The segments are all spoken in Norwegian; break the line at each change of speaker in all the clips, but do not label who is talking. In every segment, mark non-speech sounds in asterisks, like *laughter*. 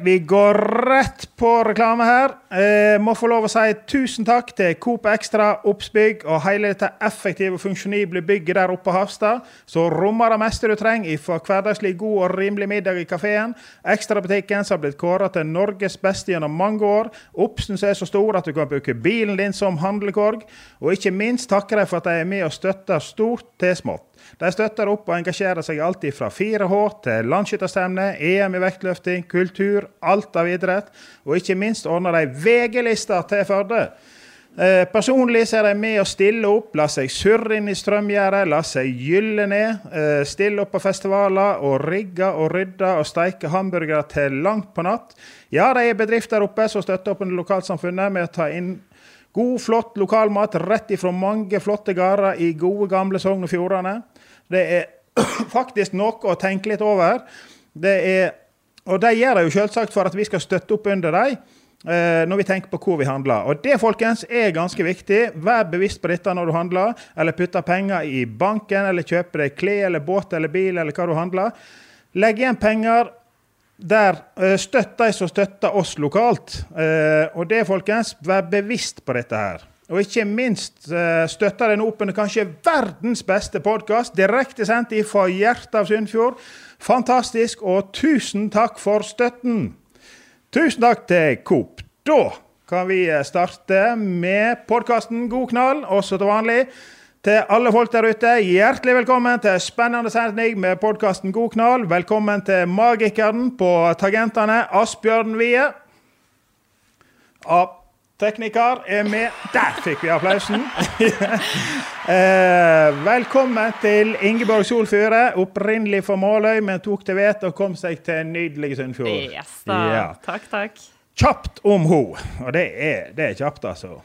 Vi går rett på reklame her. Eh, må få lov å si tusen takk til Coop Extra, Obsbygg og hele dette effektive og funksjonible bygget der oppe på Hafstad, som rommer det meste du trenger for hverdagslig god og rimelig middag i kafeen. Ekstrabutikken som har blitt kåret til Norges beste gjennom mange år. Obsen som er så stor at du kan bruke bilen din som handlekorg. Og ikke minst takker de for at de er med og støtter stort til smått. De støtter opp og engasjerer seg alltid fra 4H til landsskytterstevne, EM i vektløfting, kultur, alt av idrett. Og ikke minst ordner de VG-lister til Førde. Eh, personlig så er de med å stille opp, la seg surre inn i strømgjerdet, la seg gylle ned. Eh, stille opp på festivaler og rigge og rydde og steike hamburgere til langt på natt. Ja, de er bedrifter oppe som støtter opp under lokalsamfunnet med å ta inn God, flott lokalmat rett ifra mange flotte gårder i gode, gamle Sogn og Fjordane. Det er *clears throat* faktisk noe å tenke litt over. Det er, og de gjør det jo selvsagt for at vi skal støtte opp under dem eh, når vi tenker på hvor vi handler. Og det folkens, er ganske viktig. Vær bevisst på dette når du handler, eller putter penger i banken, eller kjøper deg klær eller båt eller bil, eller hva du handler. Legg igjen penger der eh, støtt de som støtter oss lokalt. Eh, og det, folkens, vær bevisst på dette her. Og ikke minst eh, støtter den opp under kanskje verdens beste podkast, direkte sendt fra hjertet av Sunnfjord. Fantastisk, og tusen takk for støtten. Tusen takk til Coop. Da kan vi eh, starte med podkasten God knall, også til vanlig. Til alle folk der ute, hjertelig velkommen til spennende sending med podkasten God knall. Velkommen til magikeren på tagentene, Asbjørn Wie. Tekniker er med. Der fikk vi applausen. *laughs* eh, velkommen til Ingeborg Solfyre, opprinnelig fra Måløy, men tok til vett og kom seg til nydelige Sunnfjord.
Yes, da.
Ja.
Takk, takk.
Kjapt om henne. Og det er, det er kjapt, altså.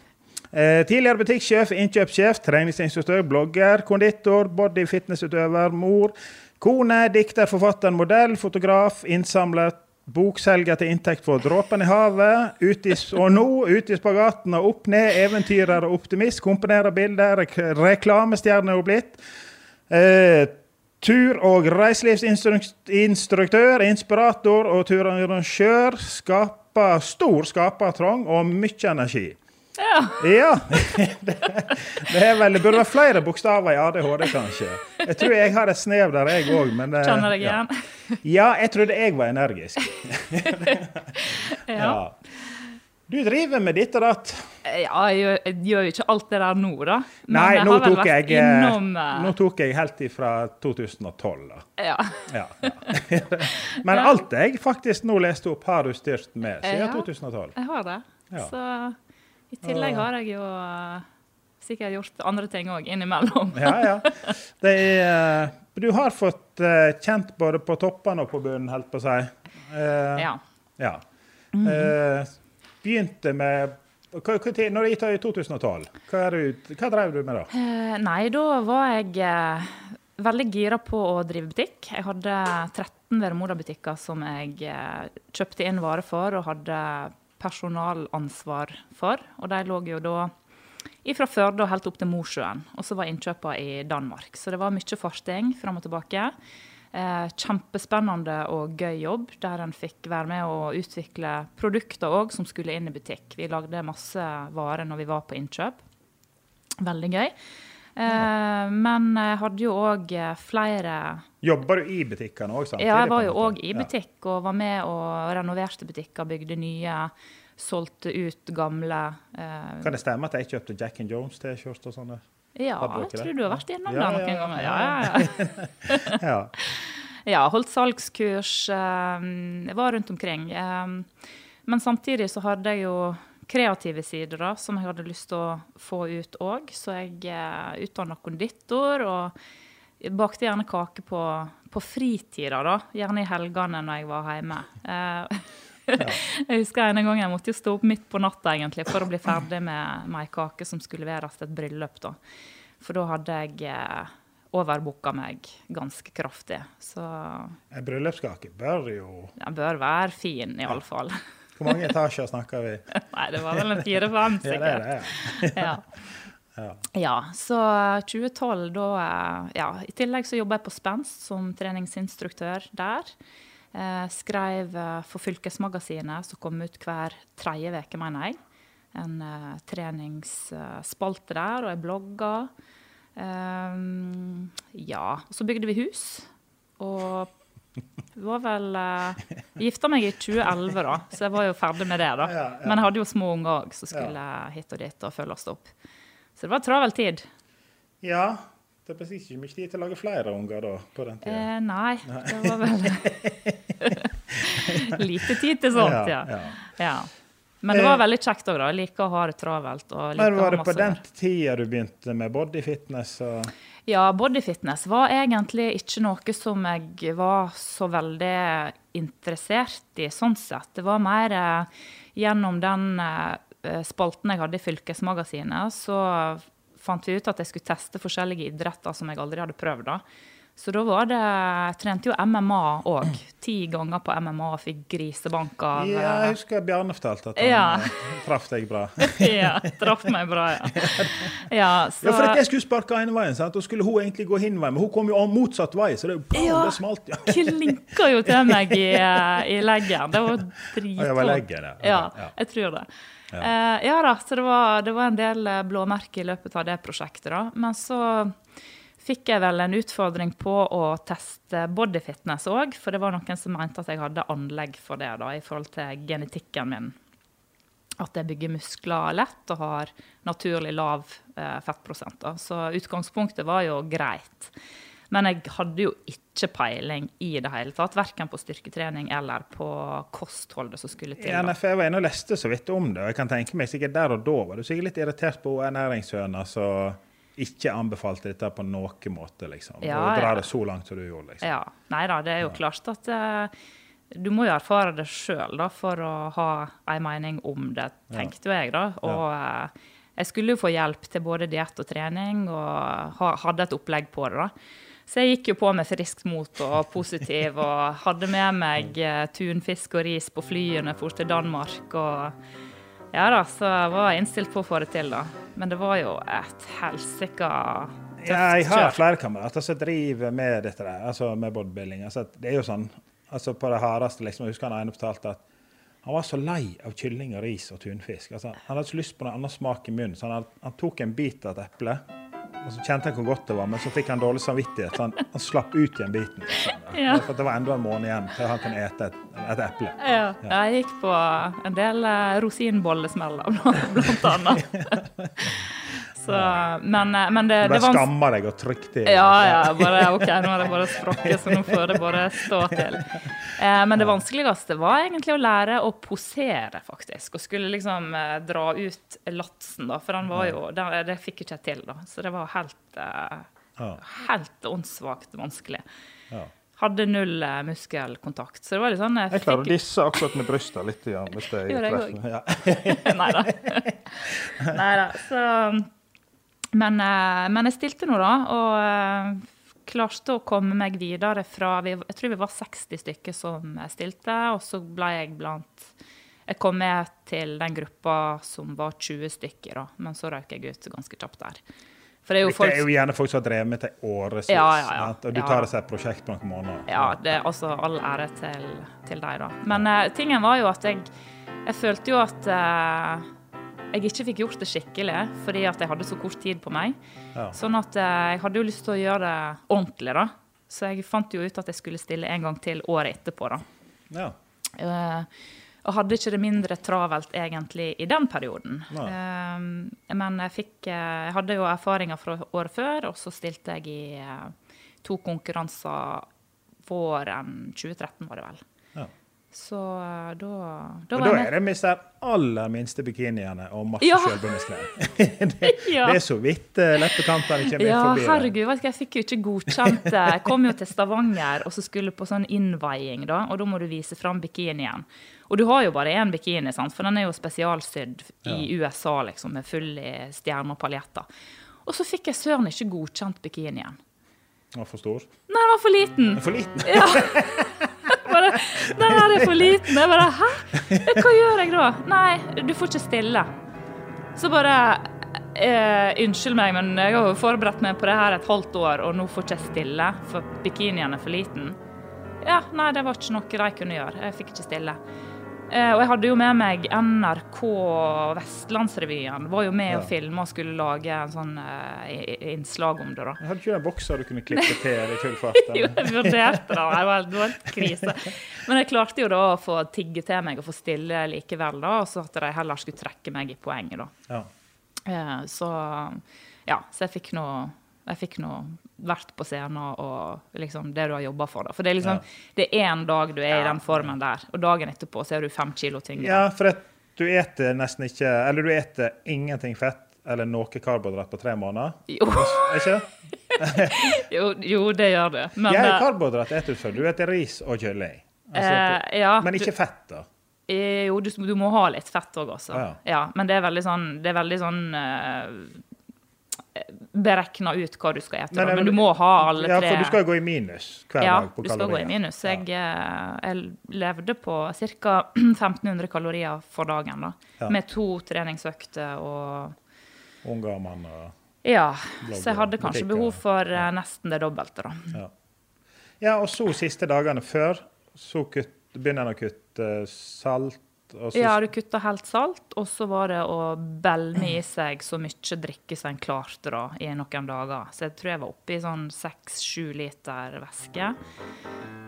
Eh, tidligere butikksjef, innkjøpssjef, treningsinstruktør, blogger, konditor, body fitnessutøver, mor, kone, dikter, forfatter, modell, fotograf, innsamler, bokselger til inntekt for dråpen i havet, ut og nå ute i spagaten og opp ned, eventyrer og optimist, komponerer bilder, rek reklamestjerne er hun blitt. Eh, Tur- og reiselivsinstruktør, inspirator og turarrangør. Skaper stor skapertrang og mye energi.
Ja.
Ja. *laughs* Det, det, er vel, det burde være flere bokstaver i ADHD, kanskje. Jeg tror jeg har et snev der, jeg òg.
Kjenner deg igjen.
ja, jeg trodde jeg var energisk. *laughs*
Ja.
Ja. Du driver med ditt og datt.
ja, jeg gjør, jo ikke alt det der nå, da. Men
Nei, nå tok jeg, eh,
innom eh,
nå tok jeg helt ifra 2012, da.
Ja.
Ja, ja. *laughs* Men alt jeg faktisk nå leste opp, har du styrt med siden
Ja.
2012.
Jeg har det.
Ja.
Så i tillegg har jeg jo eh, sikkert gjort andre ting òg innimellom.
Ja, ja. Det er, eh, du har fått eh, kjent både på toppene og på bunnen, helt på å si. Eh,
Ja.
ja. Eh, begynte med hva, hva Når det gikk i 2012, hva, du, hva drev du med da?
Eh, Nei, da var jeg veldig gira på å drive butikk. Jeg hadde 13 Vermoda-butikker som jeg kjøpte inn varer for og hadde personalansvar for. Og de lå jo da fra Førde og helt opp til Mosjøen. Og så var innkjøpene i Danmark. Så det var mye farting fram og tilbake. Eh, kjempespennende og gøy jobb, der en fikk være med å utvikle produkter òg som skulle inn i butikk. Vi lagde masse varer når vi var på innkjøp. Veldig gøy. Eh, men jeg hadde jo òg flere
Jobber du i butikkene òg samtidig?
Ja, jeg var jo òg i butikk og var med og renoverte butikker, bygde nye, solgte ut gamle. Eh,
Kan det stemme at jeg kjøpte Jack and Jones-T-skjorte og sånne?
ja, jeg
det?
tror du har vært innom
Ja,
det noen
ja,
ganger.
ja,
Ja, *laughs* ja, ja. Holdt salgskurs. eh, var rundt omkring. eh, Men samtidig så hadde jeg jo kreative sider da, som jeg hadde lyst til å få ut òg. Så jeg eh, utdanna konditor og bakte gjerne kake på, på fritida, da. Gjerne i helgene når jeg var hjemme. Eh, *laughs* jeg husker en gang jeg måtte jo stå opp midt på natta egentlig for å bli ferdig med, med ei kake som skulle leveres til et bryllup. da. For da hadde jeg eh, overbooka meg ganske kraftig. Så
En bryllupskake bør jo
den bør være fin, iallfall.
Hvor mange etasjer snakker vi? *laughs*
Nei, det var vel en fire-fem, *laughs*
Ja, det er
sikkert.
det. *laughs* Ja.
Ja. ja, så 2012, da eh, Ja, i tillegg så jobba jeg på Spenst som treningsinstruktør der. Eh, skrev eh, for Fylkesmagasinet, som kom ut hver tredje uke, mener jeg. En eh, treningsspalte der, og jeg blogga. Eh, ja. Og så bygde vi hus. Og det var vel uh, Gifta meg i 2011, da, så jeg var jo ferdig med det. da.
Ja, ja.
Men jeg hadde jo små unger òg som skulle hit og dit og følges opp. Så det var travel tid.
ja. Det er ikke mye tid til å lage flere unger da, på den tida.
Eh, nei, det var vel *laughs* Lite tid til sånt, ja.
ja.
ja. Men det var veldig kjekt òg, da. Jeg liker å ha det travelt. og liker
Men var det på den tida du begynte med bodyfitness? Og...
Ja, bodyfitness var egentlig ikke noe som jeg var så veldig interessert i, sånn sett. Det var mer eh, gjennom den eh, spalten jeg hadde i Fylkesmagasinet, så fant vi ut at jeg skulle teste forskjellige idretter som jeg aldri hadde prøvd. da. Så da var det Jeg trente jo MMA òg. Ti ganger på MMA og fikk grisebank av
Ja,
eh,
jeg husker Bjarne fortalte at han
Ja.
eh, traff deg bra. *laughs*
ja, traff meg bra, ja. *laughs* Ja, så,
Ja, for jeg skulle sparke ene veien, sant? og skulle hun egentlig gå hin veien, men hun kom jo om motsatt vei, så det, er
Ja.
det smalt. Ja.
klinka jo til meg i, eh, i leggen. Det var
Ja,
dritvondt.
var leggen, ja.
Ja,
Ja.
jeg tror det. Ja, ja da, så det var, det var en del blåmerker i løpet av det prosjektet. da. Men så fikk jeg vel en utfordring på å teste bodyfitness òg, for det var noen som mente at jeg hadde anlegg for det da, i forhold til genetikken min. At jeg bygger muskler lett og har naturlig lav eh, fettprosent. Da. Så utgangspunktet var jo greit. Men jeg hadde jo ikke peiling i det hele tatt, verken på styrketrening eller på kostholdet som skulle til.
Ja, for jeg var inne og leste så vidt om det, og jeg kan tenke meg sikkert der og da var du sikkert litt irritert på ernæringshøna som ikke anbefalte dette på noen måte, liksom.
Ja,
å dra
ja.
det så langt som du gjorde, liksom.
Ja. Nei da, det er jo klart at uh, du må jo erfare det sjøl for å ha ei mening om det, tenkte jo jeg, da. Og uh, jeg skulle jo få hjelp til både diett og trening, og ha, hadde et opplegg på det, da. Så jeg gikk jo på med friskt mot og positiv, og hadde med meg eh, tunfisk og ris på flyene fort til Danmark. og ja da, så jeg var innstilt på å få det til, da. Men det var jo et helsika tøft
Ja, jeg har flere kamerater som driver med dette der, altså med bodybuilding. Altså, det er jo sånn, altså på det hardeste, liksom, jeg husker han ene fortalte at han var så lei av kylling og ris og tunfisk. Altså, han hadde så lyst på noe annet smak i munnen, så han, hadde, han tok en bit av et eple. Og så kjente han hvor godt det var, men så fikk han dårlig samvittighet, så han, han slapp ut igjen biten. *laughs*
Ja.
For det var enda en måned igjen til han kunne ete et, et eple.
Ja, jeg gikk på en del eh, rosinbollesmeller, blant annet. *laughs* Så, men, eh, men det,
Du bare
var
skamma deg og trykte i.
Ja, ja. Bare, OK, nå er det bare sprukket, så nå får det bare stå til. Eh, men det vanskeligste var egentlig å lære å posere, faktisk. Og skulle liksom eh, dra ut latsen, da. For den var jo Det, det fikk ikke jeg til, da. Så det var helt, eh, helt åndssvakt vanskelig.
Ja.
Hadde null eh, muskelkontakt. Så det var litt sånn
Jeg klarer å disse akkurat med brystet litt, igjen, hvis det
Gjør jeg.
Ja.
Nei da. Nei da. Så men, eh, men jeg stilte nå, da. Og eh, klarte å komme meg videre fra vi, Jeg tror vi var 60 stykker som stilte, og så ble jeg blant Jeg kom med til den gruppa som var 20 stykker, da. Men så røyk jeg ut ganske kjapt der. For det er jo folk, det
er jo gjerne folk som har drevet med det i årevis.
Ja, ja, ja.
Og du tar som et prosjekt på noen måneder.
Ja, det er altså all ære til, til deg, da. Men uh, tingen var jo at jeg Jeg følte jo at eh, jeg ikke fikk gjort det skikkelig fordi at jeg hadde så kort tid på meg.
Ja.
Sånn at eh, jeg hadde jo lyst til å gjøre det ordentlig, da. Så jeg fant jo ut at jeg skulle stille en gang til året etterpå, da.
Ja.
Uh, og hadde ikke det mindre travelt egentlig i den perioden. Eh, men jeg fikk Jeg hadde jo erfaringer fra året før, og så stilte jeg i to konkurranser våren 2013, var det vel.
Ja.
Så da, da
Og
Da
er det mis den aller minste bikiniene og masse
Ja.
selvbundsklær. *laughs* det, *laughs*
Ja.
det er så vidt uh, leppekantene kommer
Ja,
forbi.
herregud, vet du, jeg fikk jo ikke godkjent det. Jeg kom jo til Stavanger og så skulle på sånn innveiing, da, og da må du vise fram bikinien. Og du har jo bare én bikini, sant? for den er jo spesialsydd i USA, liksom, med full i stjerner og paljetter. Og så fikk jeg søren ikke godkjent bikinien.
Den var for stor.
Nei, den var for liten!
For liten.
Bare, *laughs* *laughs* den her er for liten. Jeg bare Hæ? Hva gjør jeg da? Nei, du får ikke stille. Så bare eh, Unnskyld meg, men jeg har jo forberedt meg på det her et halvt år, og nå får ikke jeg stille, for bikinien er for liten. Ja, nei, det var ikke noe de kunne gjøre. Jeg fikk ikke stille. Eh, og jeg hadde jo med meg NRK Vestlandsrevyen. Var jo med og filma og skulle lage en sånn eh, innslag om det, da.
Jeg hadde ikke en bokser du kunne klippe *laughs* til i full fart?
Jo, jeg vurderte det. Det var, en krise. Men jeg klarte jo da å få tigge til meg og få stille likevel, da, og så at de heller skulle trekke meg i poenget, da.
Ja.
Eh, Så ja, så jeg fikk nå jeg fikk nå vært på scenen og liksom det du har jobba for. da. For det er liksom, det er én dag du er i den formen der, og dagen etterpå så er du fem kilo tyngre.
ja, for at du eter nesten ikke Eller du eter ingenting fett eller noe karbohydrat på tre måneder.
Jo,
ikke *laughs*
jo, jo, det gjør det. Men,
Jeg er
eh,
karbohydrat eter du før. Du eter ris og kylling. Altså,
eh, ja,
men ikke
du-
fett, da.
Eh, Jo, du, du må ha litt fett òg, også.
Ja.
Ja. men det er veldig sånn, det er veldig sånn eh, Beregna ut hva du skal ete.
Men, eh,
Men du må ha alle
Ja,
tre.
for du skal jo gå i minus hver
ja,
dag på
du skal gå i minus. Jeg, eh, jeg levde på ca. 1500 *clears throat* kalorier for dagen. da.
Ja.
Med to treningsøkter og
Unger mann og
Ja. Så jeg hadde kanskje
butikker.
behov for ja. nesten det dobbelte, da.
Ja. ja, og så siste dagene før, så kutt, begynner en å kutte salt. Og så,
Ja, du kutta helt salt, og så var det å belme i seg så mye drikke som en klarte da, i noen dager. Så jeg tror jeg var oppe i sånn seks-sju liter væske.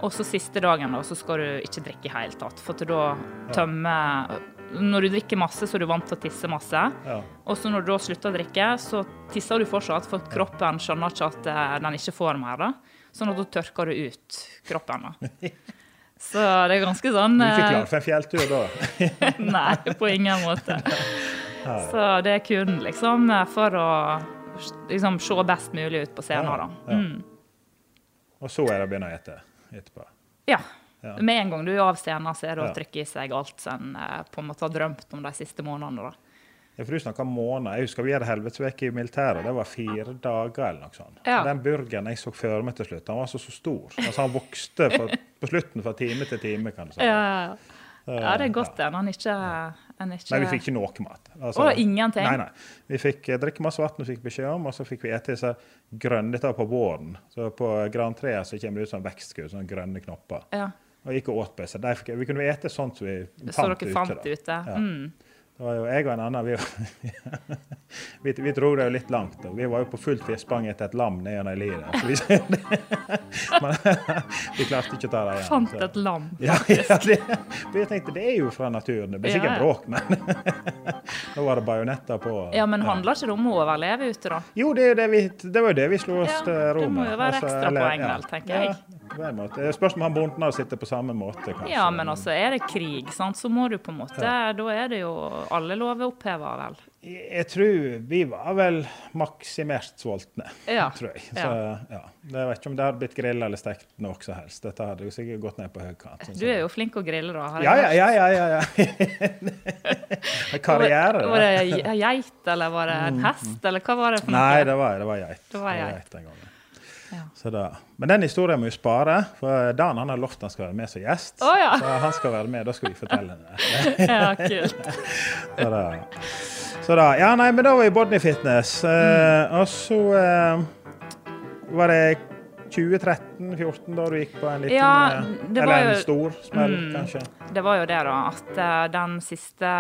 Og så siste dagen da, så skal du ikke drikke i hele tatt, for da tømmer Når du drikker masse, så er du vant til å tisse masse.
Ja.
Og så når du da slutter å drikke, så tisser du fortsatt, for kroppen skjønner ikke at eh, den ikke får mer. da. Sånn at da tørker du ut kroppen. da. *laughs* Så det er ganske sånn
Du fikk
eh,
for en fjelltur da? *laughs*
Nei, på ingen måte. *laughs* Så det er kun liksom for å liksom, se best mulig ut på scenen. Da. Mm.
Og så er det å begynne å ete etterpå.
Ja. Med en gang du er av scenen, så er det å trykke i seg alt en eh, på en måte har drømt om de siste månedene. da.
For du snakka måneder. Jeg husker vi hadde helvetesveke i militæret. Det var fire dager eller noe sånt.
Ja.
Den burgeren jeg så før meg til slutt, han var så, så stor. Altså Han vokste for, på slutten fra time til time. kan du si.
Ja, ja det er godt
Ja.
en han ikke, en ikke
Nei, vi fikk ikke noe mat. Altså,
og ingenting?
Nei, nei. Vi fikk eh, drikke masse vann, fikk beskjed om, og så fikk vi ete disse grønne på våren. Så på grantreet så kommer det ut sånn vekstskudd, sånne grønne knopper.
Ja.
Og gikk og åt på seg. Vi kunne ete sånt som vi
Så
fant
dere
ute.
fant
da.
ute?
Ja.
Mm.
Det var jo jeg og en annen, vi, *laughs* vi, vi dro det jo litt langt. Og vi var jo på fullt firsprang etter et lam ned gjennom ei. Vi, *laughs* men vi klarte ikke å ta det igjen.
Fant
så.
et lam.
Ja, ja det, jeg tenkte det er jo fra naturen. Det blir sikkert
ja.
bråk, men *laughs* nå var det bajonetter på.
Ja, men handler ikke det om å overleve ute, da?
Jo, det, er jo det, vi, det var jo det vi slo oss til
det
ro med.
må jo være
Altså,
ekstra
eller-
vel, tenker jeg.
Ja, på en måte. Spørs om han bonden har sittet på samme måte, kanskje.
Ja, men altså, er det krig, sant, så må du på en måte Da er det jo alle lover oppheva, vel.
Jeg tror vi var vel maksimert sultne,
Ja,
tror jeg. Så, ja. Jeg vet ikke om det hadde blitt grilla eller stekt noe som helst. Dette hadde jo sikkert gått ned på høykant. sånn
Du er jo flink å grille, da. har
Ja, ja, ja. ja, ja, *laughs* ja. Karriere,
Var
det.
det geit, eller var det en hest, eller hva var det for noe?
Nei, det var, det var geit.
Det var geit.
den gangen.
Ja.
Så da. Men den historien må vi spare, for Dan han har lovt han skal være med som gjest.
Oh, ja.
Så han skal være med, da skal vi fortelle det. *laughs*
Ja, kult. *laughs*
Så da. Så da. Ja, nei, men da var vi Bodny Fitness. Eh, og så uh, var det 2013-2014, da du gikk på en liten
Ja,
eh, Eller en
jo-
stor smell,
Mm.
kanskje.
Det var jo det, da. At uh, den siste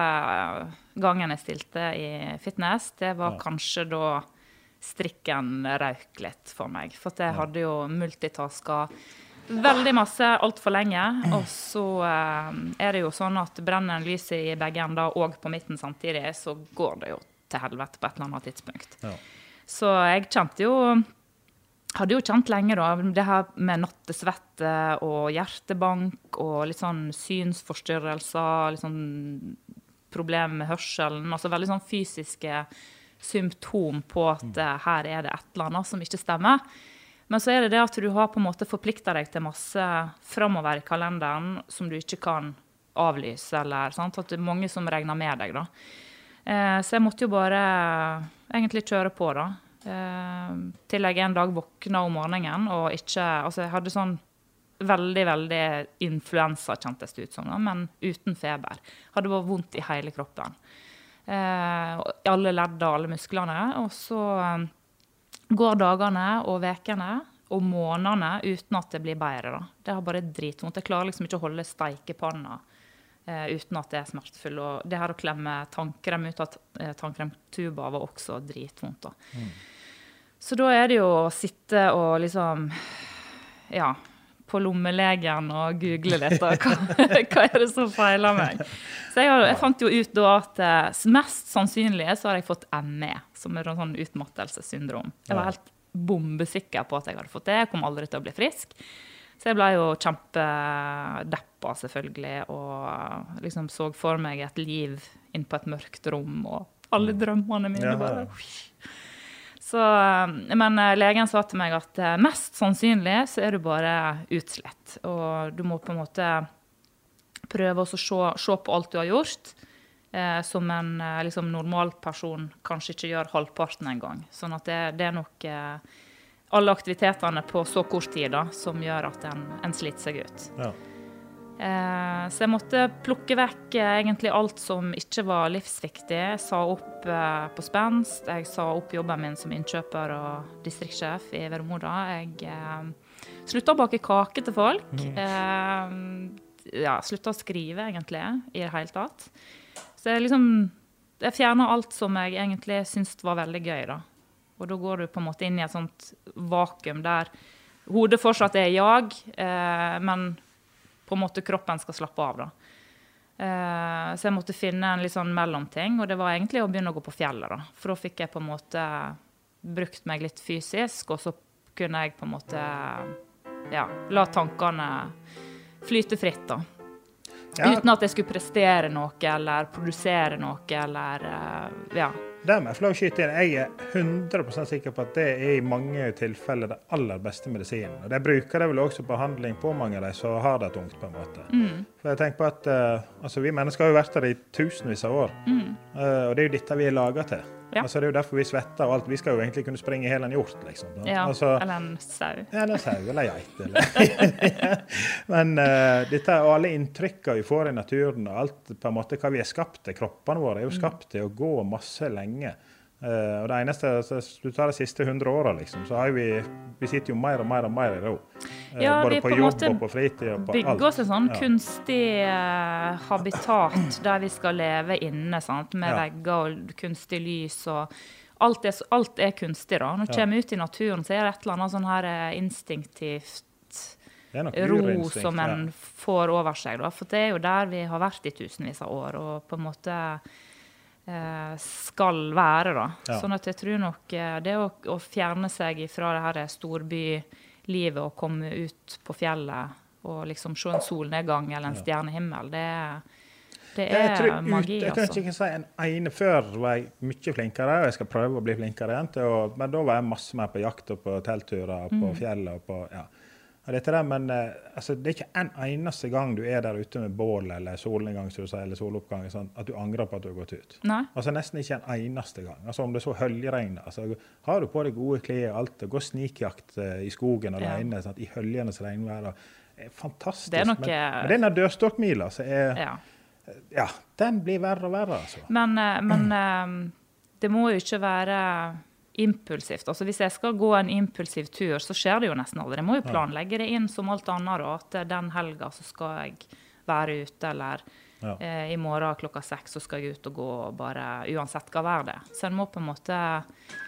gangen jeg stilte i fitness, det var
Ja.
kanskje da strikken røyk litt for meg. For jeg hadde jo multitaska veldig masse altfor lenge. Og så eh, er det jo sånn at brenner en lyset i begge ender og på midten samtidig, så går det jo til helvete på et eller annet tidspunkt.
Ja.
Så jeg kjente jo hadde jo kjent lenge da, det her med nattesvette og hjertebank og litt sånn synsforstyrrelser, litt sånn problemer med hørselen. Altså veldig sånn fysiske symptom på at eh, her er det et eller annet som ikke stemmer. Men så er det det at du har på en måte forplikta deg til masse framover i kalenderen som du ikke kan avlyse, eller sant? at det er mange som regner med deg, da. Eh, så jeg måtte jo bare egentlig kjøre på, da. Eh, til jeg en dag våkna om morgenen og ikke Altså, jeg hadde sånn veldig, veldig influensa, kjentes det ut som, da, men uten feber. Hadde bare vondt i hele kroppen. Eh, I alle ledd og alle musklene. Og så eh, går dagene og ukene og månedene uten at det blir bedre. da. Det har bare dritvondt. Jeg klarer liksom ikke å holde steikepanna uh, uten at det er smertefull. Og det her å klemme tannkrem ut av tannkremtuba var også dritvondt. da. Så da er det jo å sitte og liksom Ja, på lommelegen og google litt. og Hva, *laughs* hva er det som feiler meg? Så jeg, jeg fant jo ut da at eh, mest sannsynlig så har jeg fått ME, som er en sånn utmattelsessyndrom. Jeg var helt bombesikker på at jeg hadde fått det. Jeg kom aldri til å bli frisk. Så jeg ble jo kjempedeppa, selvfølgelig, og liksom så for meg et liv inn på et mørkt rom, og alle drømmene mine bare så, men eh, legen sa til meg at eh, mest sannsynlig så er du bare utslett. Og du må på en måte prøve å se, se på alt du har gjort, eh, som en eh, liksom, normal person kanskje ikke gjør halvparten engang. Sånn at det, det er nok eh, alle aktivitetene på så kort tid da, som gjør at en, en sliter seg ut.
Ja.
Eh, så jeg måtte plukke vekk eh, egentlig alt som ikke var livsviktig. Jeg sa opp eh, på spenst, jeg sa opp jobben min som innkjøper og distriktssjef i Vermoda. Jeg slutta å bake kake til folk. Eh, ja, slutta å skrive, egentlig, i det hele tatt. Så jeg liksom Jeg fjerna alt som jeg egentlig syntes var veldig gøy, da. Og da går du på en måte inn i et sånt vakuum der hodet fortsatt er jag, men på en måte kroppen skal slappe av. da. Eh, så jeg måtte finne en litt sånn mellomting, og det var egentlig å begynne å gå på fjellet. da. For da fikk jeg på en måte brukt meg litt fysisk, og så kunne jeg på en måte ja, la tankene flyte fritt. da.
Ja.
Uten at jeg skulle prestere noe eller produsere noe eller eh, ja.
Det må jeg få lov å skyte inn. Jeg er 100% sikker på at det er i mange tilfeller det aller beste medisinen. Og Det bruker de vel også på behandling på mange av de som har det tungt. på en måte. For jeg tenker på at uh, altså, Vi mennesker har jo vært der i tusenvis av år. Eh, og det er jo dette vi er laga til.
Ja.
Altså, det er jo derfor vi svetter og alt. Vi skal jo egentlig kunne springe hele en hjort. liksom.
ja.
Altså,
Eller en sau.
ja, eller sau eller geit. Eller. *laughs* Men uh, dette og alle inntrykkene vi får i naturen, og alt på en måte hva vi er skapt til, kroppene våre er jo skapt til å gå masse lenge. Eh, og det eneste, så du tar de siste 100 åra, liksom, så har vi vi sitter jo mer og mer og mer i ro. Uh,
Ja,
både
vi
på
på
jobb og på fritid og på alt.
bygge oss en sånn
Ja.
kunstig uh, habitat der vi skal leve inne, sant? med
Ja.
vegger og kunstig lys. og Alt er, alt er kunstig. da. Når du kommer ut i naturen, så er det et eller annet sånn her eh, instinktivt ro som en får over seg. Da. For det er jo der vi har vært i tusenvis av år, og på en måte eh, skal være. da.
Ja.
Sånn at jeg tror nok eh, det å, å fjerne seg fra det her storbylivet og komme ut på fjellet og liksom se en solnedgang eller en stjernehimmel, det, det
Jeg
er
magi. ut, jeg kan
altså.
ikke si en ene før var jeg mye flinkere, og jeg skal prøve å bli flinkere igjen. Til å, men da var jeg masse mer på jakt og på teltturer og på
Mm.
fjellet. og på, ja. Der, men eh, altså, det er ikke en eneste gang du er der ute med bål eller solnedgang eller soloppgang sånn, at du angrer på at du har gått ut.
Nei?
Altså Nesten ikke en eneste gang. Altså Om det så høljeregner. Altså, har du på deg gode klær og alt, og går snikjakt eh, i skogen
Ja.
sånn, i høljenes regnvær. er Fantastisk.
Det er noe-
men, men denne dørstokkmila som er
Ja.
ja, den blir verre og verre, altså.
Men, eh, men eh, det må jo ikke være impulsivt. Altså Hvis jeg skal gå en impulsiv tur, så skjer det jo nesten aldri. Jeg må jo planlegge det inn som alt annet. da, At den helga så skal jeg være ute, eller
Ja.
eh, i morgen klokka seks så skal jeg ut og gå bare uansett hva været er. Så en må på en måte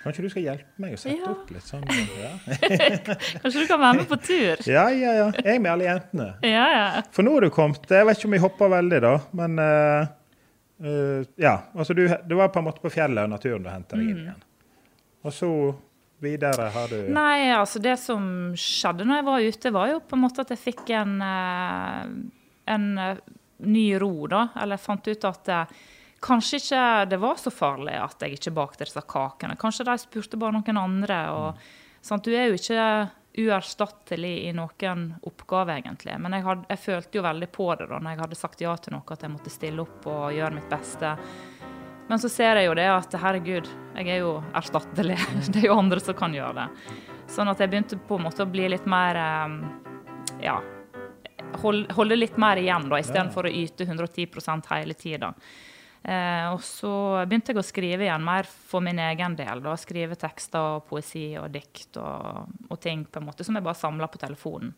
Kanskje du skal hjelpe meg å sette
Ja.
opp litt sånn? Ja, *laughs* *laughs*
Kanskje du kan være med på tur?
ja, ja. ja. Jeg med alle jentene.
Ja, ja.
For nå har du kommet Jeg vet ikke om jeg hopper veldig, da, men uh, uh, Ja. Altså, du, du var på en måte på fjellet og naturen du henta deg inn igjen. Og så videre har du
Nei, altså det som skjedde når jeg var ute, var jo på en måte at jeg fikk en, eh, en eh, ny ro, da. Eller jeg fant ut at eh, kanskje ikke det var så farlig at jeg ikke bakte disse kakene. Kanskje de spurte bare noen andre. og sant? Du er jo ikke uerstattelig i noen oppgave, egentlig. Men jeg, had, jeg følte jo veldig på det da når jeg hadde sagt ja til noe, at jeg måtte stille opp og gjøre mitt beste. Men så ser jeg jo det at herregud, jeg er jo erstattelig. *laughs* Det er jo andre som kan gjøre det. Sånn at jeg begynte på en måte å bli litt mer eh, Ja. Holde litt mer igjen, da, istedenfor å yte 110 hele tida. Eh, og så begynte jeg å skrive igjen mer for min egen del. da, Skrive tekster og poesi og dikt og, og ting på en måte som jeg bare samla på telefonen.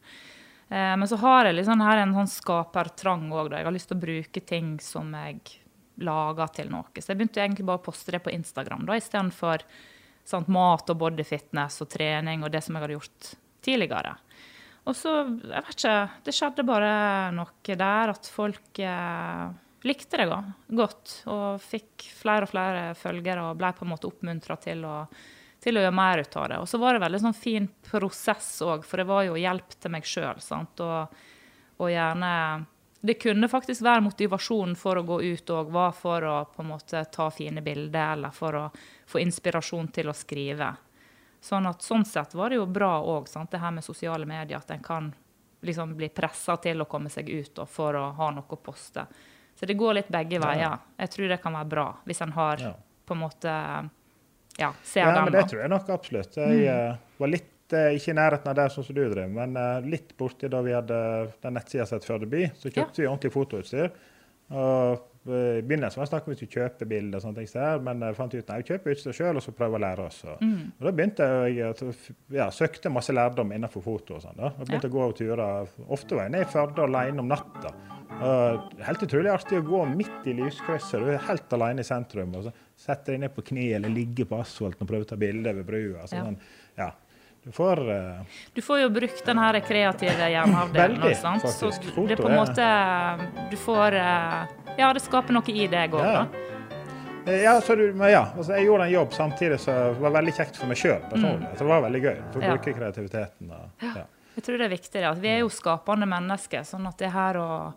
Eh, men så har jeg liksom her en sånn skapertrang òg. Jeg har lyst til å bruke ting som jeg lager til noe. Så jeg begynte egentlig bare å poste det på Instagram da, istedenfor sant, mat og bodyfitness og trening og det som jeg hadde gjort tidligere. Og så, jeg vet ikke, det skjedde bare noe der at folk eh, likte det godt. Og fikk flere og flere følgere og ble på en måte oppmuntra til, å- til å gjøre mer ut av det. Og så var det veldig sånn fin prosess òg, for det var jo hjelp til meg sjøl. Og, og gjerne Det kunne faktisk være motivasjonen for å gå ut òg, var for å på en måte ta fine bilder, eller for å få inspirasjon til å skrive. Sånn at sånn sett var det jo bra òg, det her med sosiale medier. At en kan liksom bli pressa til å komme seg ut og for å ha noe å poste. Så det går litt begge veier. Jeg tror det kan være bra hvis en har
Ja.
på en måte Ja, ser
Ja, men det tror jeg nok absolutt. Jeg mm. var litt eh, ikke i nærheten av det sånn som du driver men eh, litt borti da vi hadde den nettsida som het Førdeby. Så kjøpte vi ordentlig fotoutstyr. Og eh, I begynnelsen var det snakk om å vi kjøper bilder, og sånne ting, men jeg fant ut at vi kjøper utstyr sjøl og så prøver å lære oss. Og,
Mm.
og Da begynte jeg ja, søkte masse lærdom innenfor foto. og sånn da. Og begynte å gå turer. Ofte var jeg nede i Førde alene om natta. Og helt utrolig artig å gå midt i lyskrysset. Du er helt alene i sentrum. og så Sette deg ned på kne eller ligge på asfalten og prøve å ta bilde ved brua. Sånn, ja. Du får uh,
Du får jo brukt den her kreative hjernehalvdelen.
Veldig,
sant?
faktisk.
Så det er på en måte Du får uh, Ja, det skaper noe i deg òg,
Ja.
da.
Eh, Ja, så du, men ja, altså jeg gjorde en jobb samtidig som var veldig kjekt for meg sjøl personlig. Så det var veldig gøy. For å
Mm. Ja.
bruke kreativiteten. Og, ja.
Jeg tror det er viktig. at Vi er jo skapende mennesker. sånn at det her å,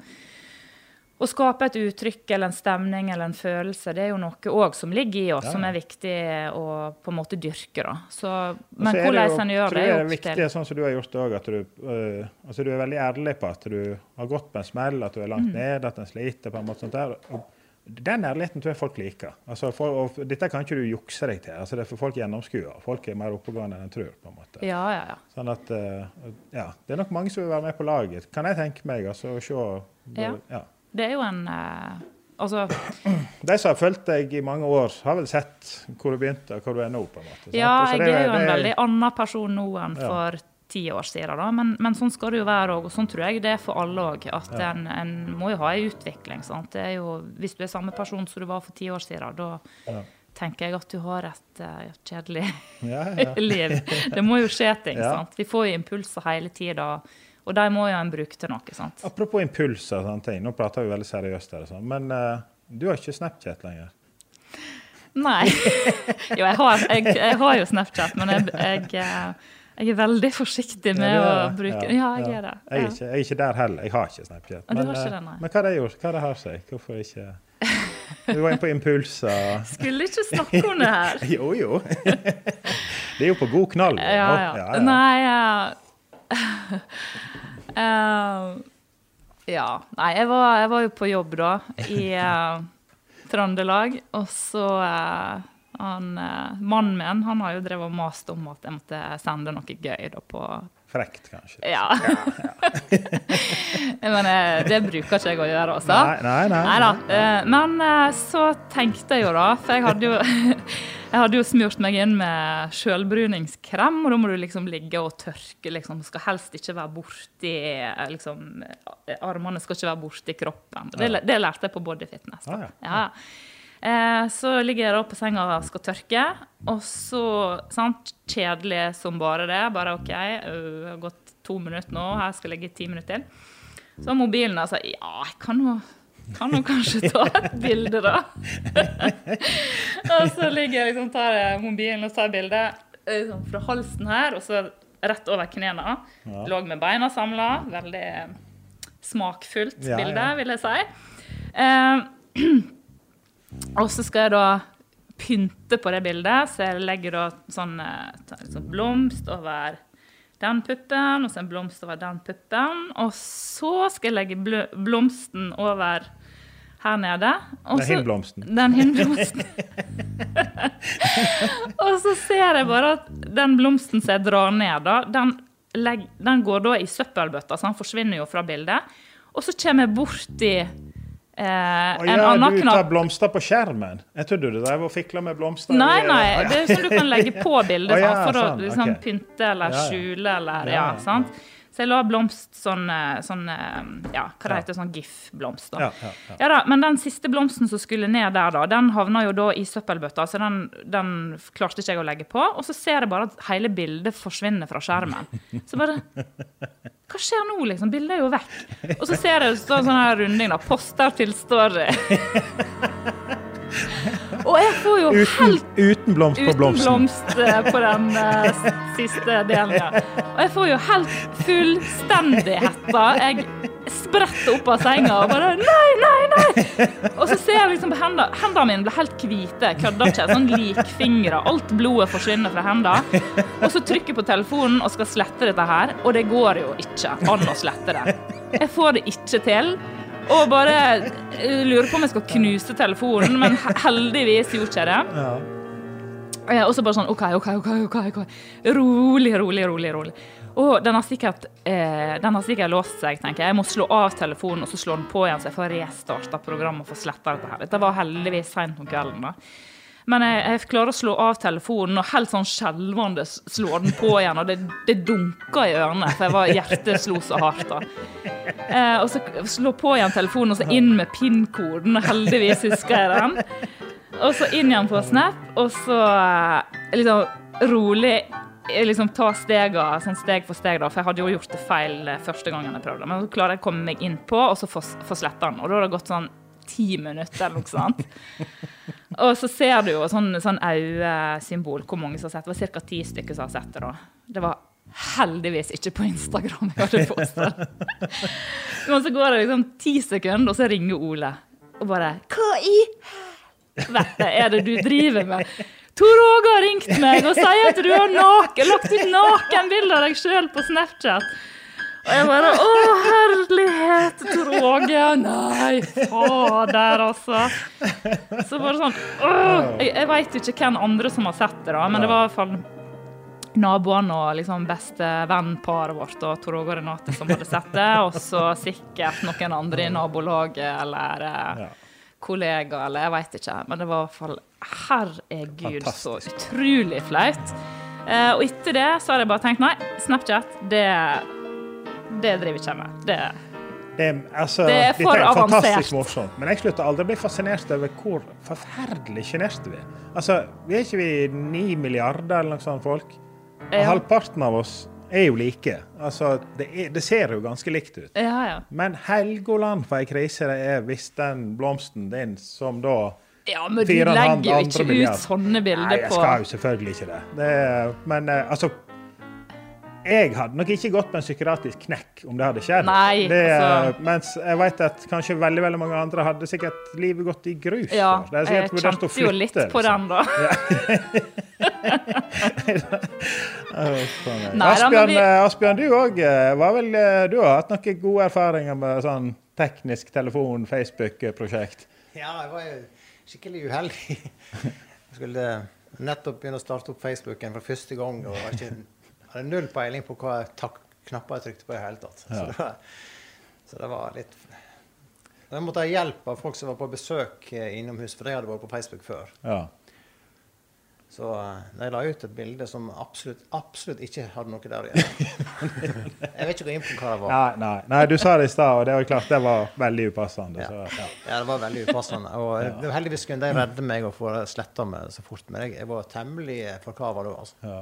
å skape et uttrykk eller en stemning eller en følelse, det er jo noe òg som ligger i oss,
Ja.
som er viktig å på en måte dyrke. da. Så, men
så
hvordan en gjør det, er opp
viktig,
til.
sånn som du har gjort òg, at du, uh, altså du er veldig ærlig på at du har gått på en smell, at du er langt
Mm.
ned, at en sliter på en måte sånt der. Og den ærligheten tror jeg folk liker. Altså for, dette kan ikke du jukse deg til. altså det er for Folk gjennomskuer. Folk er mer oppegående enn en tror. på en måte.
Ja, ja, ja.
Sånn at, uh, ja, Det er nok mange som vil være med på laget, kan jeg tenke meg. altså, og se,
Ja.
ja.
Det er jo en eh, Altså, *clears throat*
De som har fulgt deg i mange år, har vel sett hvor du begynte og hvor du er nå. på en måte. sant?
ja, jeg
det
er jo en veldig annen person nå enn
Ja.
for ti år siden, da. Men, men sånn skal det jo være òg, og sånn tror jeg det er for alle òg. At en, en må jo ha en utvikling. sant? Det er jo, hvis du er samme person som du var for ti år siden, da
Ja.
tenker jeg at du har et uh, kjedelig
Ja, ja. *laughs*
liv. Det må jo skje ting.
Ja.
sant? Vi får jo impulser hele tida, og de må jo en bruke til noe. sant?
Apropos impulser og sånne ting. Nå prater vi veldig seriøst, her, sånn, men uh, du har ikke Snapchat lenger.
Nei. *laughs* Jo, jeg har, jeg, jeg har jo Snapchat, men jeg, jeg, eh, er veldig forsiktig med
Ja,
å bruke
Ja,
Ja, jeg
ja.
er det.
Jeg er, ikke, jeg er ikke der heller. Jeg har ikke Snapchat.
du har ikke
eh,
det,
men hva har det gjort? Hva har det har seg? Hvorfor ikke Du var inne på impulser. *laughs*
Skulle ikke snakke om det her. *laughs*
Jo, jo. Det er jo på god knall.
Ja, ja.
Ja, ja.
Nei *laughs* eh, Ja. Nei, jeg var, jeg var jo på jobb, da, i uh, *laughs* Trøndelag. Og så uh, han, Mannen min han har jo drevet og mast om at jeg måtte sende noe gøy da, på,
Frekt, kanskje.
Ja. *laughs* Men eh, det bruker ikke jeg å gjøre, altså.
Nei, nei, nei.
nei. Eh, Men eh, så tenkte jeg jo da, for jeg hadde jo *laughs* Jeg hadde jo smurt meg inn med sjølbruningskrem, og da må du liksom ligge og tørke. liksom. Skal helst ikke være borti liksom, Armene skal ikke være borti kroppen. Det, det lærte jeg på Body Fitness. da.
Ja.
Ja. Eh, så ligger jeg da på senga og skal tørke, og så sant, Kjedelig som bare det. Bare OK, det har gått to minutter nå, her skal jeg ligge ti minutter til. Så har mobilen sier ja, jeg kan jo kan jo kanskje ta et bilde, da. *laughs* og så ligger jeg liksom, tar jeg mobilen og tar bilde eh, liksom, fra halsen her, og så rett over knærne. Lå med beina samla. Veldig smakfullt
Ja,
bilde,
ja.
vil jeg si. Eh, *clears throat* og så skal jeg da pynte på det bildet, så jeg legger da sånn, eh, sånn blomst over den puppen, og så en blomst over den puppen. Og så skal jeg legge bl blomsten over her nede. Også,
Den hinnblomsten.
Den hinnblomsten. *laughs* og så ser jeg bare at den blomsten som jeg drar ned, da, den, legger, den går da i søppelbøtta, så den forsvinner jo fra bildet. Og så kommer jeg borti eh, en
ja, du tar
av
blomster på skjermen. Jeg trodde du drev og fikla med blomster.
Nei, nei,
Å, ja.
det er sånn du kan legge på bildet *laughs*
ja,
for for å
sånn,
liksom,
okay.
pynte eller skjule eller
ja.
sant. Så jeg la blomst sånn, eh, sånn eh, ja, hva det heter, sånn GIF-blomst. da.
Ja, ja, ja.
Ja da, Men den siste blomsten som skulle ned der, da, den havna jo da i søppelbøtta, så den, den klarte ikke jeg å legge på. Og så ser jeg bare at hele bildet forsvinner fra skjermen. Så bare Hva skjer nå, liksom? Bildet er jo vekk. Og så ser jeg så, sånn her runding, da. Poster til story. *laughs* Og jeg får jo
Uten,
helt
uten blomst på
Uten blomst eh, på den uh, siste delen, ja. Og jeg får jo helt fullstendig hetta. Jeg spretter opp av senga og bare Nei, nei, nei! Og så ser jeg liksom på hendene Hendene mine blir helt hvite. Kødder ikke. Sånn likfingre. Alt blodet forsvinner fra hendene. Og så trykker jeg på telefonen og skal slette dette her, og det går jo ikke an å slette det. Jeg får det ikke til. Og bare eh, lurer på om jeg skal knuse telefonen, men heldigvis gjorde jeg det. Ja. Og så bare sånn OK, OK, OK. ok, ok. Rolig, rolig, rolig. rolig. Og den har, sikkert, eh, den har sikkert låst seg, tenker jeg. Jeg må slå av telefonen og så slå den på igjen, så jeg får restarta programmet og få sletta dette her. Dette var heldigvis seint om kvelden. da. Men jeg, jeg klarer å slå av telefonen og helt sånn skjelvende slår den på igjen. Og det, det dunka i ørene, for jeg var, hjertet slo så hardt. da. Eh, og så slå på igjen telefonen og så inn med PIN-koden. og Heldigvis husker jeg den. Og så inn igjen på Snap, og så eh, liksom rolig eh, liksom ta stega, sånn steg for steg, da, for jeg hadde jo gjort det feil eh, første gangen jeg prøvde. Men så klarer jeg å komme meg inn på, og så få sletta den. Og da har det gått sånn ti minutter eller noe sånt. Og så ser du jo sånn, sånn øyesymbol, hvor mange som har sett det. Var ca. ti stykker som har sett det. da. Det var heldigvis ikke på Instagram jeg hadde postet. Men så går det liksom ti sekunder, og så ringer Ole. Og bare Hva i helvete er det du driver med? Tor Åge har ringt meg og sier at du har lagt ut nakenbilde av deg sjøl på Snapchat. Og jeg bare Å, herlighet, Tor Åge. Nei, fader, altså. Så bare sånn Å! Jeg, jeg veit ikke hvem andre som har sett det, da, men det var i hvert fall naboene og liksom bestevennparet vårt og Tor Åge og Renate som hadde sett det, og så sikkert noen andre i nabolaget eller eh, kollegaer, eller jeg veit ikke. Men det var i hvert fall Herregud, så utrolig flaut. Eh, og etter det så har jeg bare tenkt nei, Snapchat, det, det driver ikke jeg med. Det,
Det altså,
Det er for
er
avansert.
fantastisk morsomt. Men jeg slutter aldri å bli fascinert over hvor forferdelig sjenerte vi er. Altså, vi er ikke vi ni milliarder eller noe sånt folk?
Ja.
Halvparten av oss er jo like. Altså, det, er, det ser jo ganske likt ut.
ja, ja.
Men Helgoland for ei krise det er hvis den blomsten din som da
Ja, men du legger jo ikke
milliard.
ut sånne bilder på Nei, jeg
skal jo selvfølgelig ikke det. det er, men eh, altså Jeg hadde nok ikke gått på en psykiatrisk knekk om det hadde skjedd.
Nei,
det,
altså-
Mens jeg vet at kanskje veldig veldig mange andre hadde sikkert livet gått i grus.
Ja, jeg kjente jo litt på
liksom.
den, da. *laughs*
Asbjørn, eh, Asbjørn, du òg var vel eh, Du har hatt noen gode erfaringer med sånn teknisk telefon, Facebook-prosjekt?
Ja, jeg var jo skikkelig uheldig. *laughs* Jeg skulle nettopp begynne å starte opp Facebooken for første gang. og var ikke hadde null peiling på hva knapper jeg trykte på i det hele tatt. Så, det var, så det var litt Jeg måtte ha hjelp av folk som var på besøk eh, innomhus, for de hadde vært på Facebook før.
Ja.
Så eh, de la ut et bilde som absolutt, absolutt ikke hadde noe der å gjøre. *laughs* jeg vet ikke gå inn på hva det var.
Nei, nei, nei, du sa det i stad, og det var klart det var veldig upassende.
Ja.
Så, ja.
Ja, det var veldig upassende. Og eh, heldigvis kunne de redde meg og få det sletta meg så fort. Men jeg, jeg var temmelig forkava da. altså.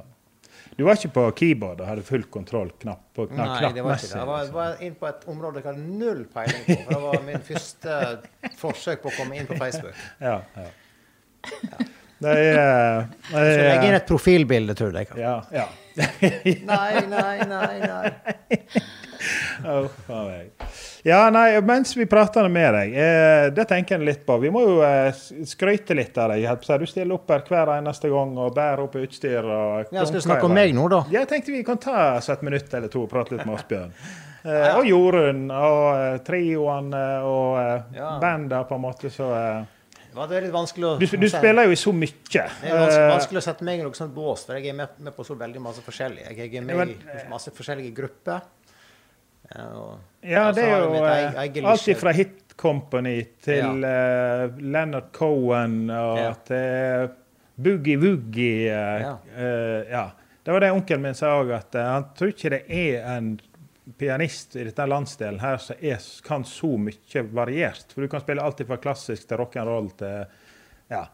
Ja. Du var ikke på keyboard og hadde full kontroll knapp på knapp,
Nei, det var ikke det. Jeg var,
liksom.
var inn på et område jeg hadde null peiling på. For det var min første forsøk på å komme inn på Facebook. *laughs*
Ja, ja. Det er,
inn
det er
et profilbilde, tror jeg.
Ja. ja.
Nei, nei, nei. nei. *laughs*
Meg. Ja, nei, mens vi prater med deg, eh, det tenker jeg litt på. Vi må jo eh, skryte litt av deg. Du stiller opp her hver eneste gang og bærer opp utstyr. og
Ja, skal du snakke om meg nå, da?
Jeg tenkte vi kan ta oss et minutt eller to og prate litt med Asbjørn. *laughs* Eh, og Jorunn og eh, trioene og eh,
Ja.
banda, på en måte, så eh,
Det var litt vanskelig å
du, du spiller jo i så mye.
Det er vanskelig,
Eh,
vanskelig å sette meg i noe sånt bås, for jeg er med, med på så veldig masse forskjellig. Jeg er med i masse forskjellige grupper. Ja,
Ja, det er jo
mitt
eh, alt fra Hit Company til eh, Leonard Cohen og
Ja.
til Boogie Woogie. Uh,
Ja.
ja. Det var det onkelen min sa òg, at han tror ikke det er en pianist i denne landsdelen her som kan så mye variert. For du kan spille alt fra klassisk til rock'n'roll til ja.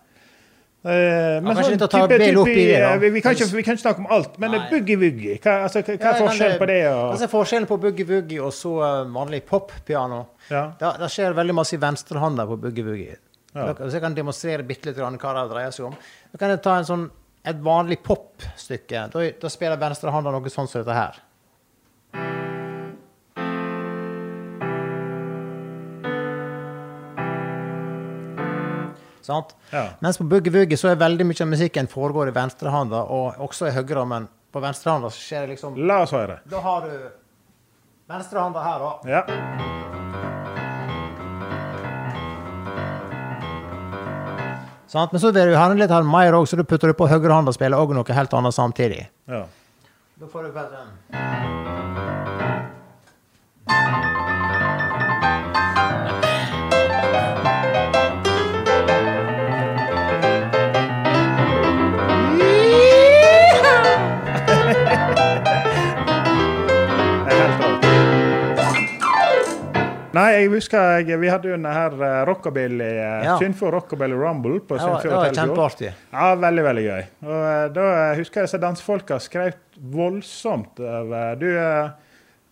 Eh, men sånn type- type-
da.
eh, Vi, vi, kan ikke, vi kan ikke snakke om alt, men
Nei.
boogie woogie, hva, altså, hva, er forskjellen på det? Og,
Altså, forskjellen på boogie-woogie og så eh, vanlig pop-piano?
ja.
Det, da, skjer veldig masse i venstrehånda på boogie-woogie.
Ja.
Da- Så jeg kan demonstrere bitte litt hva det dreier seg om. Da kan jeg ta en sånn, et vanlig popstykke. Da, da spiller venstrehånda noe sånn som dette her.
Ja.
Mens på boogie-woogie så er veldig mye av musikken foregår i venstrehånda, og også i høyre, men på venstrehånda så skjer det liksom
La oss høre.
Da har du venstrehånda her, da.
Ja.
Sant? Men så vil du ha litt her mer òg, så du putter du på høyrehånda og spiller òg noe helt annet samtidig.
ja.
Da får du bare
Nei, jeg husker jeg, vi hadde jo denne her uh, rockabilly, uh,
Ja.
Synfjord Rockabilly Rumble på
Synfjord Hotel. det var kjempeartig.
Ja, veldig, veldig gøy. Og uh, da husker jeg disse dansefolka skrev voldsomt over Du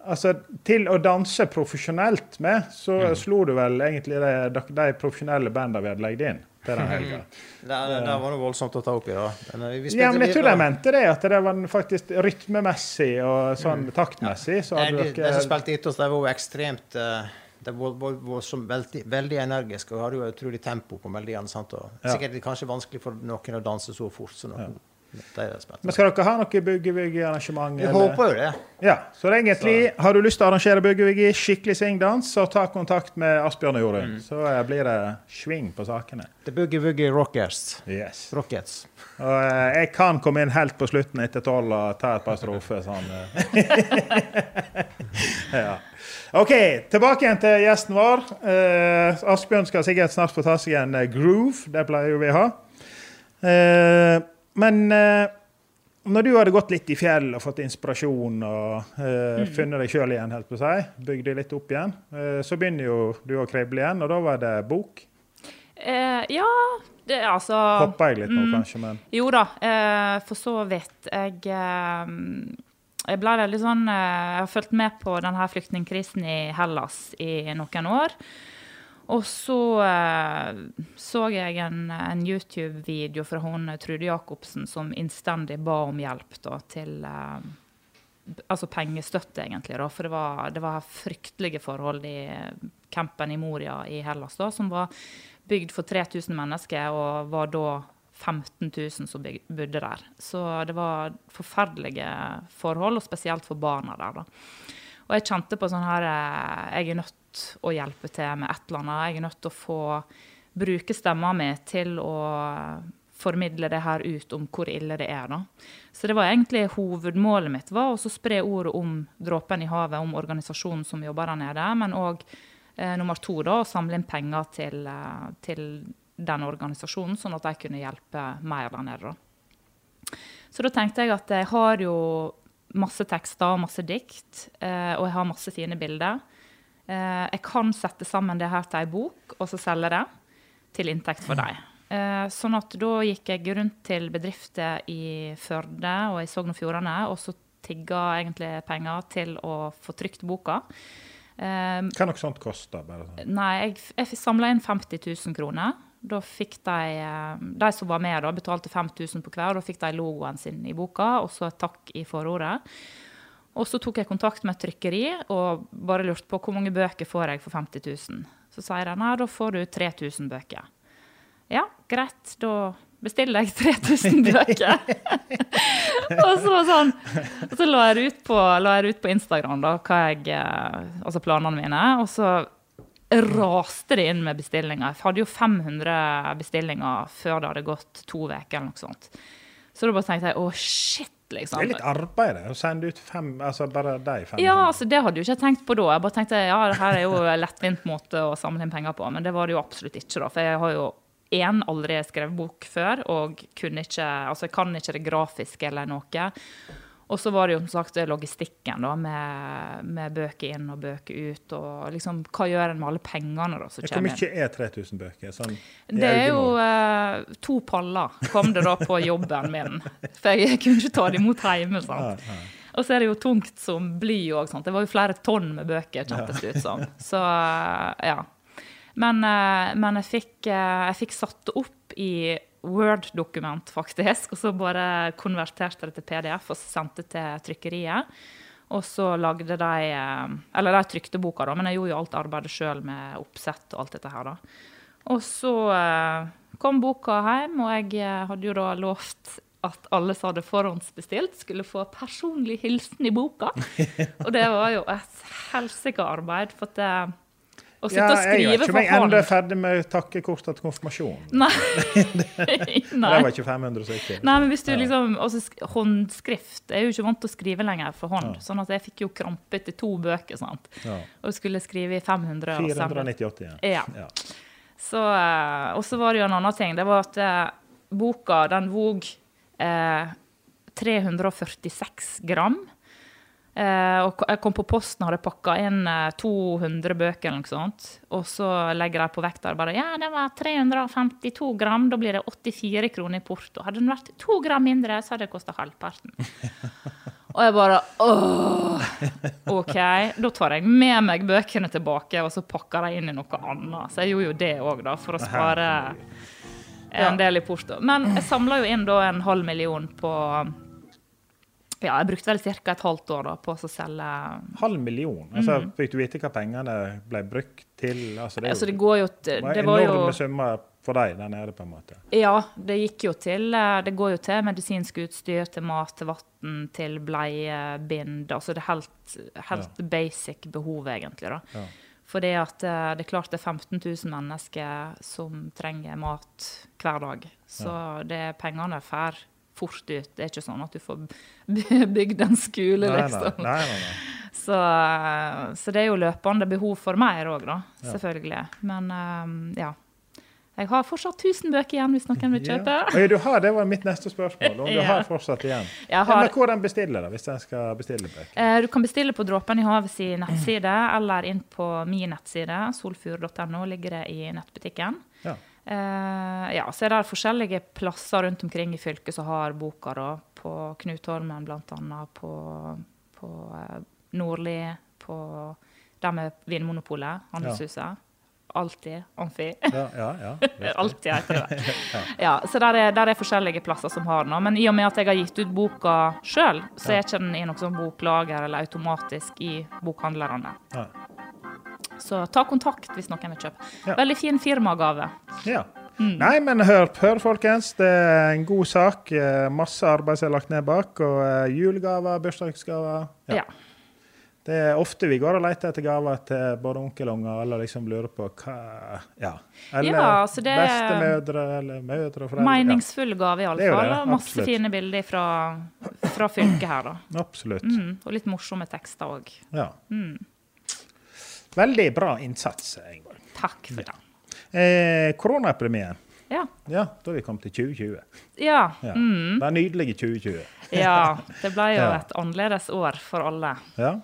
Altså, til å danse profesjonelt med, så
Mm.
slo du vel egentlig de, de, de profesjonelle bandene vi hadde lagt inn til den helga.
Det, det, var noe voldsomt å ta opp i, da.
Ja, men jeg tror de mente det, at det var faktisk rytmemessig og sånn taktmessig. Så
Mm.
Hadde
de, de som spilte etter oss, de var jo ekstremt eh, De var, var, var så veldig, veldig energiske og hadde jo utrolig tempo på melodiene. sant? Og
Ja.
Sikkert kanskje vanskelig for noen å danse så fort som noen. Ja.
Men skal dere ha noe boogie-woogie-arrangement?
Jeg håper jo det.
Ja, så det egentlig, Har du lyst til å arrangere boogie-woogie, skikkelig svingdans, så ta kontakt med Asbjørn og
Mm.
Så eh, blir det sving på sakene.
The Boogie Woogie Rockers.
Yes.
Rockets.
Og eh, jeg kan komme inn helt på slutten etter tolv og ta et par strofer. Sånn. eh. *laughs* ja. OK, tilbake igjen til gjesten vår. Eh, Asbjørn skal sikkert snart få ta seg en eh, groove. Det pleier jo vi å ha. Eh, men eh, når du hadde gått litt i fjell og fått inspirasjon og mm. funnet deg sjøl igjen, helt på si, bygd deg litt opp igjen, eh, så begynner jo du å krible igjen, og da var det bok.
Eh, ja, det altså
Hoppa jeg litt nå, kanskje, men
Jo da, eh, for så vidt. Jeg, eh, jeg ble veldig sånn eh, Jeg har fulgt med på denne flyktningkrisen i Hellas i noen år. Og så eh, så jeg en, en YouTube-video fra hun Trude Jacobsen som innstendig ba om hjelp da, til eh, Altså pengestøtte, egentlig. Da, for det var, det var fryktelige forhold i campen i Moria i Hellas, da, som var bygd for 3000 mennesker, og var da 15 000 som bodde der. Så det var forferdelige forhold, og spesielt for barna der. da. Og jeg kjente på sånn her eh, Jeg er nødt å hjelpe til med et eller annet. Jeg er nødt til å få bruke stemma mi til å formidle det her ut om hvor ille det er. da. Så det var egentlig hovedmålet mitt, var å spre ordet om Dråpen i havet, om organisasjonen som jobber der nede. Men òg eh, nummer to, da, å samle inn penger til, eh, til den organisasjonen, sånn at de kunne hjelpe mer der nede. da. Så da tenkte jeg at jeg har jo masse tekster og masse dikt, eh, og jeg har masse fine bilder. Eh, jeg kan sette sammen det her til ei bok, og så selge det til inntekt for dem. Eh, sånn at da gikk jeg rundt til bedrifter i Førde og i Sogn og Fjordane, og så tigga egentlig penger til å få trykt boka.
Hva noe sånt koster? Bare sånn.
Nei, jeg, jeg samla inn 50 000 kroner. Da fikk de, eh, de som var med, da, betalte 5000 på hver. Da fikk de logoen sin i boka, og så et takk i forordet. Og så tok jeg kontakt med et trykkeri og bare lurte på hvor mange bøker får jeg for 50 000. Så sier de nei, da får du 3000 bøker. Ja, greit, da bestiller jeg 3000 *laughs* bøker. *laughs* og så, sånn, og så la jeg ut på, la jeg ut på Instagram, da, hva jeg, eh, altså planene mine. Og så raste det inn med bestillinger. Jeg hadde jo 500 bestillinger før det hadde gått to uker. eller noe sånt. Så da bare tenkte jeg å shit, liksom.
Det er litt arbeid å sende ut fem, altså bare de fem.
Ja, altså det hadde jo ikke jeg tenkt på da. Jeg bare tenkte ja, det her er jo en lettvint måte å samle inn penger på, men det var det jo absolutt ikke. da, For jeg har jo én aldri skrevet bok før, og kunne ikke, altså jeg kan ikke det grafiske eller noe. Og så var det jo som sagt logistikken da, med, med bøker inn og bøker ut. Og liksom, hva gjør en med alle pengene da, som kommer inn?
Hvor mye er 3000 bøker? Sånn,
Det er jo eh, to paller kom det da på jobben min. For jeg kunne ikke ta det imot hjemme. sant? Og så er det jo tungt som bly òg. Det var jo flere tonn med bøker, kjentes det ut som. Så eh, ja. Men, eh, men jeg, fikk, eh, jeg fikk satt opp i Word-dokument, faktisk. Og så bare konverterte det til PDF og sendte til trykkeriet. Og så lagde de eh, Eller de trykte boka, da, men jeg gjorde jo alt arbeidet sjøl med oppsett og alt dette her, da. Og så eh, kom boka hjem, og jeg eh, hadde jo da lovt at alle som hadde forhåndsbestilt, skulle få personlig hilsen i boka. *laughs* Og det var jo et helsike arbeid. For at det, å sitte
Ja,
og skrive
ikke
hånd.
jeg er
ennå
ferdig med takkekortet til konfirmasjonen. *laughs*
Nei. *laughs*
Det
Nei.
var ikke 500 stykker.
Nei, men hvis du liksom, også Håndskrift Jeg er jo ikke vant til å skrive lenger for hånd. Sånn at jeg fikk jo krampe til to bøker. sant?
Ja.
Og skulle skrive i 500
498 igjen.
Ja.
Ja.
Så, eh, og så var det jo en annen ting. Det var at eh, boka den vog eh, 346 gram. Eh, og jeg kom på posten og hadde pakka inn eh, 200 bøker eller noe sånt. Og så legger de på vekta og bare Ja, det var 352 gram, da blir det 84 kroner i porto. Hadde den vært to gram mindre, så hadde det kosta halvparten. Og jeg bare åh, OK, da tar jeg med meg bøkene tilbake, og så pakker jeg inn i noe annet. Så jeg gjorde jo det òg, da, for å spare en del i porto. Men jeg samla jo inn da en halv million på Ja, jeg brukte vel ca. et halvt år da på å selge
Halv million. Altså, Fikk du vite hva pengene ble brukt til? Altså, det,
Mm. Altså, det går jo til
det var
enorme jo
summer for deg der nede, på en måte.
Ja, det gikk jo til eh, Det går jo til medisinsk utstyr, til mat, til vann, til bleiebind. Altså det helt, helt basic behov, egentlig, da.
Ja.
At eh, det er klart det er 15 000 mennesker som trenger mat hver dag. Så det pengene fer fort ut. Det er ikke sånn at du får bygd en skole, liksom.
nei, nei, nei.
Så, eh, så det er jo løpende behov for mer òg, da. Selvfølgelig. Men um, ja. Jeg har fortsatt 1000 bøker igjen hvis noen vil kjøpe.
Ja. Du har, det var mitt neste spørsmål. Om du *laughs*
Ja.
har fortsatt igjen.
Har-
men hvordan bestiller da, hvis en skal bestille bøker?
Eh, Du kan bestille på Dråpen i havet sin nettside, eller inn på min nettside, solfjord.no, ligger det i nettbutikken.
Ja.
Eh, ja, så er det forskjellige plasser rundt omkring i fylket som har boka, da. På Knutholmen bl.a., på, på eh, Nordli, på der med Vinmonopolet, Handelshuset. Alltid. Amfi.
Ja, ja, ja. *laughs*
Alltid heter det. *laughs* Ja, så der er, der er forskjellige plasser som har noe. Men i og med at jeg har gitt ut boka sjøl, så er ikke den i noe sånn boklager eller automatisk i bokhandlerne.
Ja.
Så ta kontakt hvis noen vil kjøpe.
Ja.
Veldig fin firmagave.
Ja.
Mm.
Nei, men hør, hør, folkens. Det er en god sak. Eh, Masse arbeid som er lagt ned bak. Og eh, julegaver, bursdagsgaver.
Ja.
Det er ofte vi går og leter etter gaver til både onkel og eller liksom lurer på hva Ja. Eller
Ja, altså det-
bestemødre eller mødre og foreldre.
Meningsfull gave, iallfall. Og masse
absolutt.
fine bilder fra, fra fylket her, da.
Absolutt.
Mm, og litt morsomme tekster òg.
Ja. Veldig bra innsats, Ingeborg.
Takk for det.
Eh, Koronaepidemien.
Ja.
Ja, da er vi kommet til 2020.
Ja.
Ja.
Mm,
Det nydelige 2020.
ja. *laughs* Det ble jo et annerledes år for alle.
Ja.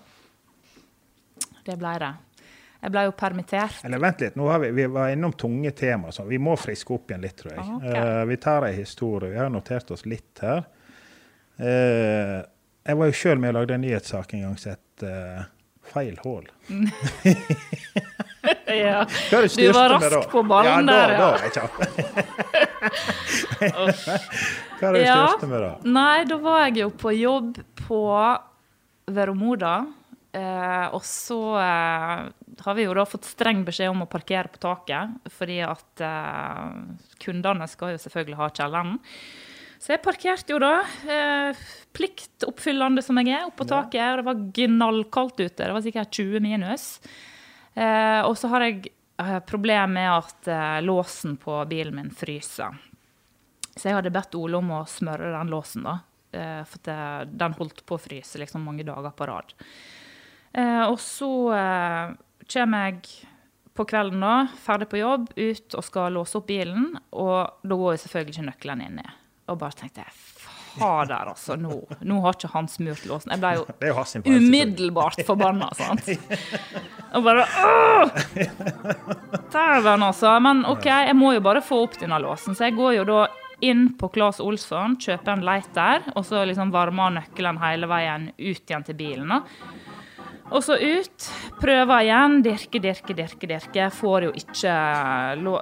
Det ble det. Jeg ble jo permittert.
Eller vent litt, nå har vi, vi var innom tunge tema. Så vi må friske opp igjen litt, tror jeg.
Okay. ok.
Eh, vi tar ei historie. Vi har notert oss litt her. Uh, jeg var jo sjøl med og lagde en nyhetssak en gang som het eh, Feil hull. *laughs*
Ja. Du var rask på ballen
ja,
der, ja.
Da da. *laughs* Hva er det
Ja.
største med da?
Nei, da var jeg jo på jobb på Veromoda. Eh, og så eh, har vi jo da fått streng beskjed om å parkere på taket, fordi at eh, kundene skal jo selvfølgelig ha kjelleren. Så jeg parkerte jo da, eh, pliktoppfyllende som jeg er, oppe på taket. Og det var gnallkaldt ute. Det var sikkert 20 minus. Eh, og så har jeg eh, problem med at eh, låsen på bilen min fryser. Så jeg hadde bedt Ole om å smøre den låsen, da. Eh, for det, den holdt på å fryse liksom mange dager på rad. Eh, og så eh, kommer jeg på kvelden, da, ferdig på jobb, ut og skal låse opp bilen. Og da går jo selvfølgelig ikke nøkkelen inni. Og bare tenkte jeg fader, altså. Nå, nå har ikke han smurt låsen. Jeg ble jo *laughs* umiddelbart forbanna, sant? Og bare Åh! Dæven, altså. Men OK, jeg må jo bare få opp denne låsen. Så jeg går jo da inn på Claes Olsson, kjøper en lighter, og så liksom varmer nøkkelen hele veien ut igjen til bilen. da. Og så ut. Prøver igjen. Dirke, dirke, dirke, dirke. Får jo ikke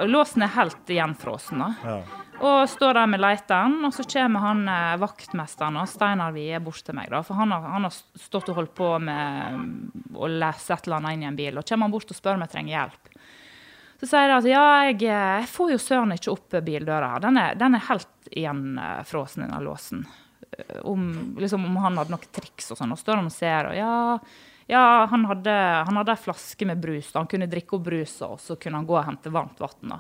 Låsen er helt gjenfrosen, da.
Ja.
Og står der med leiteren, og så kommer han eh, vaktmesteren og Steinar Wie bort til meg. da, For han har, han har stått og holdt på med mm, å lese et eller annet inn i en bil. Og kommer han bort og spør om jeg trenger hjelp. Så sier jeg at ja, jeg, eh, jeg får jo søren ikke opp bildøra. Den den er helt gjenfrosen, den låsen. Eh, Om, liksom, om han hadde noen triks og sånn. Og står han og ser, og ja ja, han hadde, han hadde ei flaske med brus. da. Han kunne drikke opp brusa, og så kunne han gå og hente varmt vann.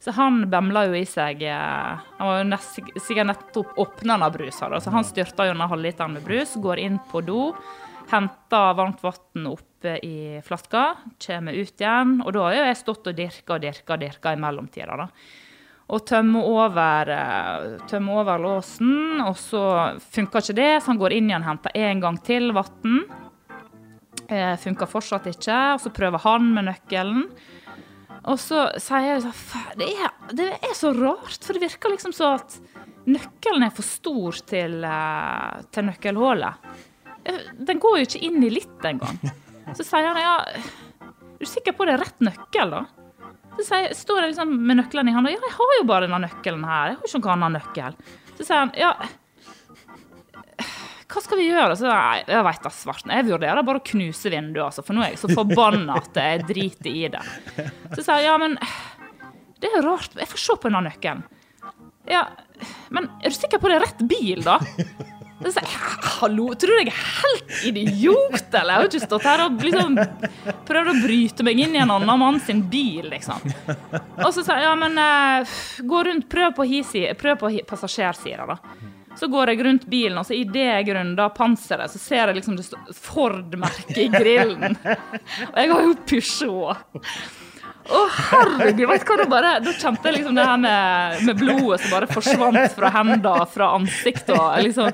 Så han bemla jo i seg eh, Han var jo nest, sikkert nettopp åpna av brus, da, så han styrta jo denne halvliteren med brus, går inn på do, henter varmt vann oppe i flaska, kommer ut igjen. Og da har jo jeg stått og dirka og dirka og dirka i mellomtida, da. Og tømmer over, eh, tømmer over låsen, og så funka ikke det, så han går inn igjen henter en gang til vann. Eh, funka fortsatt ikke, og så prøver han med nøkkelen. Og så sier jeg sånn det det er så rart, for det virker liksom så at nøkkelen er for stor til, eh, til nøkkelhullet. Eh, Den går jo ikke inn i litt engang. *laughs* Så sier han ja, er du sikker på det er rett nøkkel, da? Så sier, står jeg liksom med nøkkelen i hånda. Ja, jeg har jo bare denne nøkkelen her. Jeg har jo ikke noen annen nøkkel. Så sier han ja, hva skal vi gjøre? Så jeg, jeg vet da svarten. Jeg vurderer bare å knuse vinduet, altså, for nå er jeg så forbanna at jeg driter i det. Så sa jeg ja, men det er rart. Jeg får se på denne nøkkelen. Ja, men er du sikker på det er rett bil, da? Så sa jeg hallo, tror du jeg er helt idiot, eller? Jeg har jo ikke stått her og liksom prøvd å bryte meg inn i en annen mann sin bil, liksom. Og så sa jeg ja, men eh, gå rundt, prøv på, hi-si- på passasjersida, da. Så går jeg rundt bilen, og så idet jeg runder panseret, så ser jeg liksom det står Ford-merket i grillen. Og jeg har jo Peugeot. Å, herregud, vet du hva, da, bare, da kjente jeg liksom det her med, med blodet som bare forsvant fra hendene, og fra ansiktet og liksom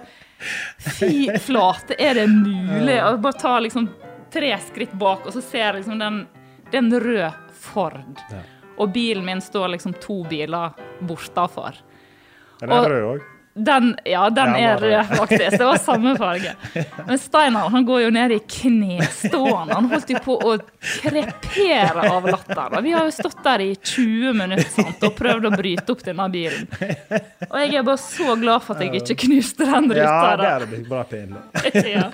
Fy flate, er det mulig? Og bare ta liksom tre skritt bak, og så ser jeg liksom den, den røde Ford. Og bilen min står liksom to biler bortafor.
Den er rød òg.
Den, ja, den er rød, faktisk. Det var samme farge. Men Steinar han går jo ned i knestående. Han holdt jo på å krepere av latter. Og Vi har jo stått der i 20 minutter sant, og prøvd å bryte opp denne bilen. Og jeg er bare så glad for at jeg ikke knuste den ruta.
Ja, det er blitt bra pinlig. *laughs*
ja.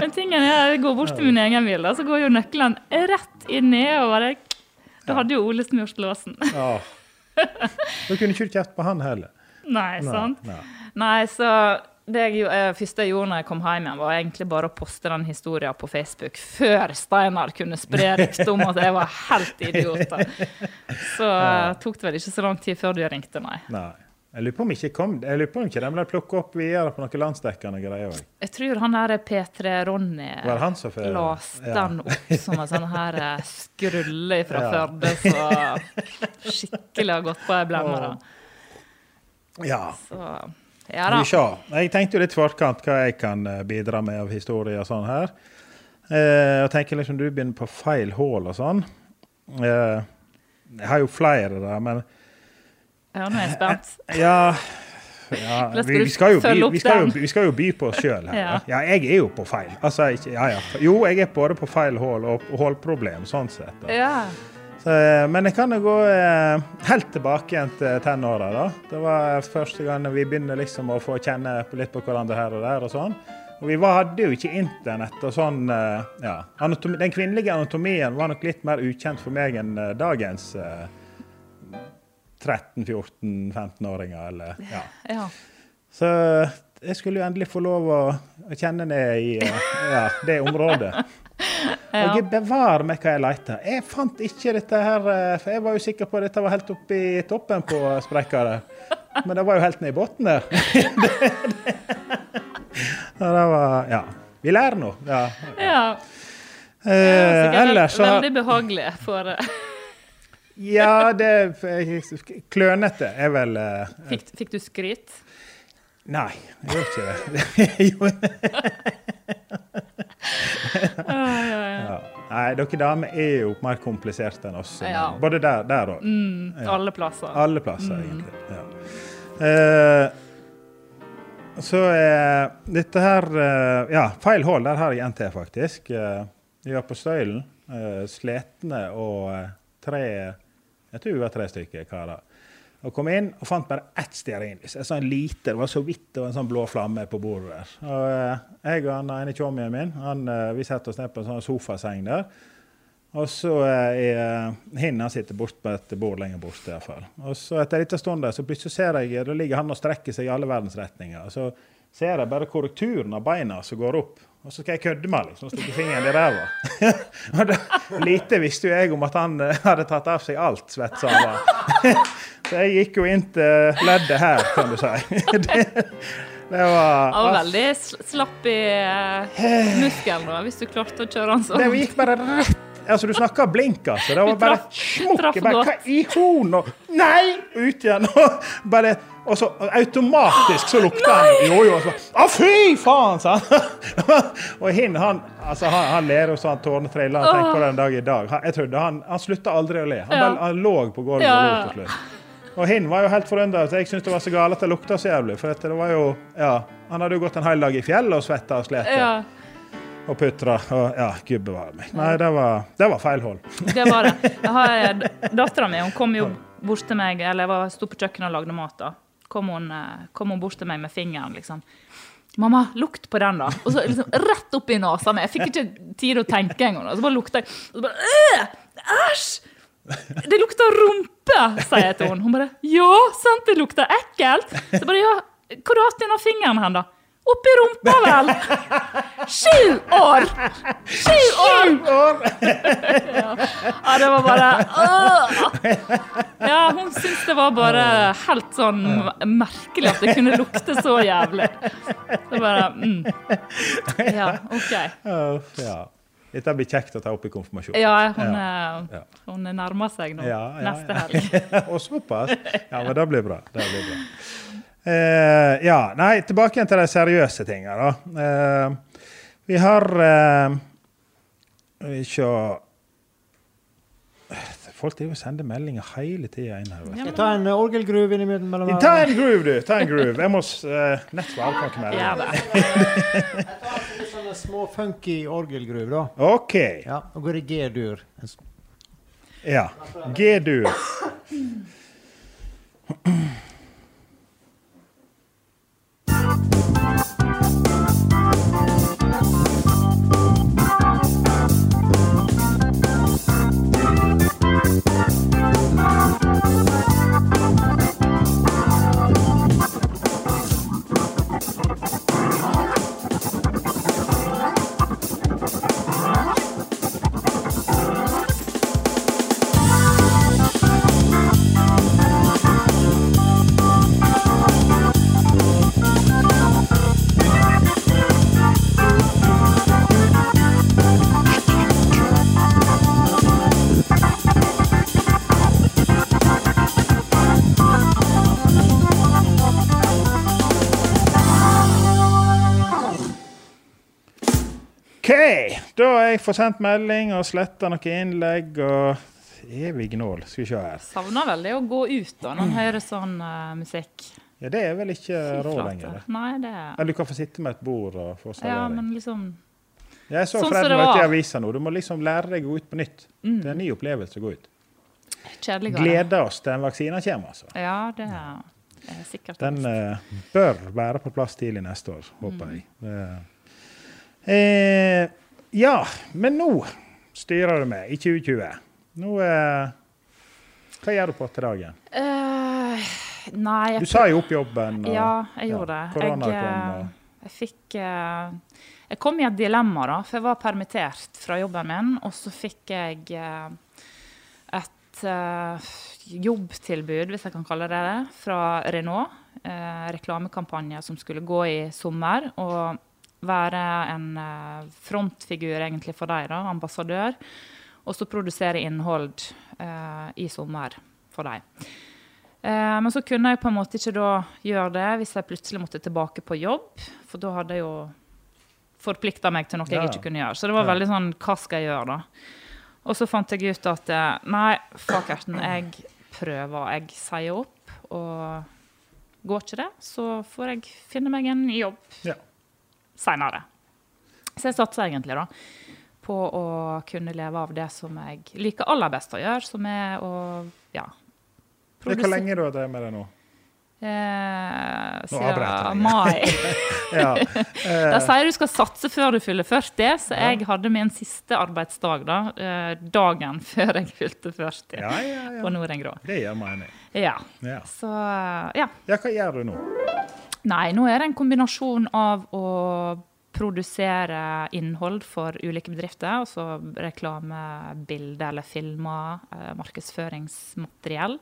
Men tingen er, jeg går bort til min egen bil, da, så går jo nøkkelen rett og bare Da hadde jo Ole smurt låsen.
Ja. *laughs* Du kunne ikke kjeft på han heller.
Nei, sant?
Nei.
Nei, så det jeg, eh, første jeg gjorde når jeg kom hjem igjen, var egentlig bare å poste den historien på Facebook før Steinar kunne spre *laughs* ryktet om at jeg var helt idiot. Så ja. tok det vel ikke så lang tid før du ringte, nei.
Nei. Jeg lurer på om ikke kom, jeg lurer på om ikke de ble plukket opp videre på noen landsdekkende greier òg.
Jeg tror han der P3-Ronny
Var han som får-
leste den opp som en sånn her eh, skrulle fra
Ja.
Førde som skikkelig har gått på ei blemme.
Ja.
Så ja da.
Jeg tenkte jo litt forkant hva jeg kan eh, bidra med av historie og sånn her. Eh, og tenker liksom du begynner på feil hull og sånn. Eh, jeg har jo flere der, men
Ja, nå er jeg spent.
ja, ja *laughs* vi, vi, skal jo by, vi, skal jo, vi skal jo by på oss sjøl her. *laughs*
Ja.
Ja. jeg er jo på feil. Altså, ikke, ja, ja. Jo, jeg er både på feil hull og hullproblem, sånn sett. Da.
Ja.
Så, eh, men jeg kan jo gå eh, helt tilbake igjen til tenåra. da. Det var første gang vi begynner liksom å få kjenne litt på hverandre her og der. og sånn. Og vi var, hadde jo ikke internett og sånn. eh, ja. Anatomi, den kvinnelige anatomien var nok litt mer ukjent for meg enn dagens eh, 13-14-15-åringer. eller ja. *laughs*
ja.
Så jeg skulle jo endelig få lov å, å kjenne ned i ja, det området. *laughs* Og
Ja.
gud bevare meg hva jeg leita. Jeg fant ikke dette her, eh, for jeg var jo sikker på at dette var helt oppe i toppen på sprekka. Men det var jo helt ned i bunnen der. *laughs* det, det var Ja. Vi lærer nå. Ja.
ja. Det
Eh, ellers så
veldig behagelig for eh, *laughs*
Ja, det Klønete er vel eh,
fikk, fikk du skryt?
Nei, jeg gjorde ikke det.
Ja.
Nei, dere damer er jo mer kompliserte enn oss.
Ja.
Både der, der og
Mm. Alle plasser.
Alle plasser, egentlig. Ja. Uh, så eh, dette her eh, Ja, feil hull. Der har jeg NT, faktisk. Eh, vi var på Støylen. Eh, Sletne og eh, tre Jeg tror vi var tre stykker karer. Og kom inn og fant bare ett stearinlys. Et sånn lite, det var så vidt det var en sånn blå flamme på bordet der. Og eh, jeg og han ene tjommien min han, eh, vi setter oss ned på en sånn sofaseng der. Og så eh, er hin han sitter bort på et bord lenger borte. i hvert fall. Og så etter en stund der, så plutselig ser jeg da ligger han og strekker seg i alle verdens retninger. Så ser jeg bare korrekturen av beina som går opp. Og så skal jeg kødde med liksom, stikke fingeren i ræva. *laughs* Og lite visste jo jeg om at han eh, hadde tatt av seg alt svetsa han var. *laughs* Så jeg gikk jo inn til leddet her, kan du si. *laughs* Det, det var
Han var veldig sl- slapp i uh, muskelen da, hvis du klarte å kjøre han sånn.
Det gikk bare rett Altså, du snakker blink, altså. Det var bare smukk. Hva i horn? Og nei! Ut igjen. Og, bare, og så automatisk så lukta han Jo, jo. og Så, Å, fy faen! sa han. *laughs* og hin, han, altså, han, han ler jo så han tårene triller. Han tenker på det en dag i dag. Han, jeg trodde han, han slutta aldri å le. Han,
Ja.
han lå på gulvet og lo til slutt. Og hin var jo helt forundra. Jeg syntes det var så galt at det lukta så jævlig. For det var jo, ja, han hadde jo gått en hel dag i fjellet og svetta og slitt
Ja,
og putra. Og ja, gud bevare meg. Nei, det var, det var feil hold. *laughs*
det var det. Jeg har *laughs* Dattera mi hun kom jo bort til meg, eller jeg var- sto på kjøkkenet og lagde mat. da. Kom hun, eh, kom hun bort til meg med fingeren, liksom. 'Mamma, lukt på den, da.' Og så liksom rett opp i nesa mi. Jeg fikk ikke tid å tenke engang. Så bare lukta jeg. Og så bare «Øh, Æsj! Det lukter rumpe, sier jeg til henne. Hun bare 'Ja, sant, det lukter ekkelt'. Så bare 'Ja, hvor har du hatt denne fingeren hen, da?' Oppi rumpa, vel! Sju år! Sju år! ja. ja, det var bare øh. Ja, hun syntes det var bare helt sånn merkelig at det kunne lukte så jævlig. Det bare mm. Ja, OK.
Dette blir kjekt å ta opp i konfirmasjon.
Ja, hun,
Ja.
eh, hun nærmer seg nå.
Ja, ja,
Neste helg. *laughs*
Og såpass? Ja, men det blir bra. Det blir bra. Eh, ja, nei, tilbake igjen til de seriøse tinga, da. Eh, vi har uh, Sjå Folk driver og sender meldinger hele tida inn her. du.
Jeg ta en uh, orgelgruve innimellom? mellom
Ta en groove, du! Ta en groove. Jeg må uh, nett få avkake med
Ja, det. *laughs*
Litt sånn små funky orgelgroove, da.
OK.
Ja, Nå går det G-dur.
Ja. G-dur. *clears throat* *clears throat* Da har jeg fått sendt melding og sletta noen innlegg og Evig gnål. Skal vi se her.
Savner vel det å gå ut da, når en hører sånn uh, musikk.
Ja, Det er vel ikke råd lenger. det.
Nei, det er...
Eller du kan få sitte med et bord og få
Ja, men liksom
Jeg så
sånn
Fred møte i avisa nå. Du må liksom lære deg å gå ut på nytt.
Mm.
Det er en ny opplevelse å gå ut.
kjedeligere.
Gleder oss til vaksinen kommer, altså.
Ja, det er er sikkert
Den eh, bør være på plass tidlig neste år, håper
Mm.
jeg. Eh, eh, ja, men nå styrer du med i 2020. Nå eh, Hva gjør du på til dagen?
Uh, nei jeg
Du sa jo opp jobben. og-
Ja, jeg gjorde
ja,
det. Jeg,
kom.
eh,
Og,
jeg fikk eh, Jeg kom i et dilemma, da. For jeg var permittert fra jobben min, og så fikk jeg eh, et jobbtilbud, hvis jeg kan kalle det det, fra Renault. Eh, reklamekampanje som skulle gå i sommer. Og være en eh, frontfigur egentlig for dem, ambassadør. Og så produsere innhold eh, i sommer for dem. Eh, men så kunne jeg på en måte ikke da gjøre det hvis jeg plutselig måtte tilbake på jobb. For da hadde jeg jo forplikta meg til noe
Ja.
jeg ikke kunne gjøre. Så det var veldig sånn Hva skal jeg gjøre, da? Og så fant jeg ut at nei, nei, fuckerten, jeg prøver. Jeg sier opp. Og går ikke det, så får jeg finne meg en jobb
ja.
Seinere. Så jeg satser egentlig da på å kunne leve av det som jeg liker aller best å gjøre, som er å ja,
Hvor lenge du har drevet med det nå?
Eh,
Nå avbryter jeg.
mai. *laughs*
Ja. *laughs*
De sier du skal satse før du fyller 40, så jeg hadde min siste arbeidsdag da, eh, dagen *laughs* før jeg fylte 40
Ja, ja, ja.
på Norden Grå.
Det gjør mening.
Ja.
Ja.
Så eh, ja.
ja, hva gjør du nå?
Nei, nå er det en kombinasjon av å produsere innhold for ulike bedrifter, altså reklame, bilder eller filmer, eh, markedsføringsmateriell.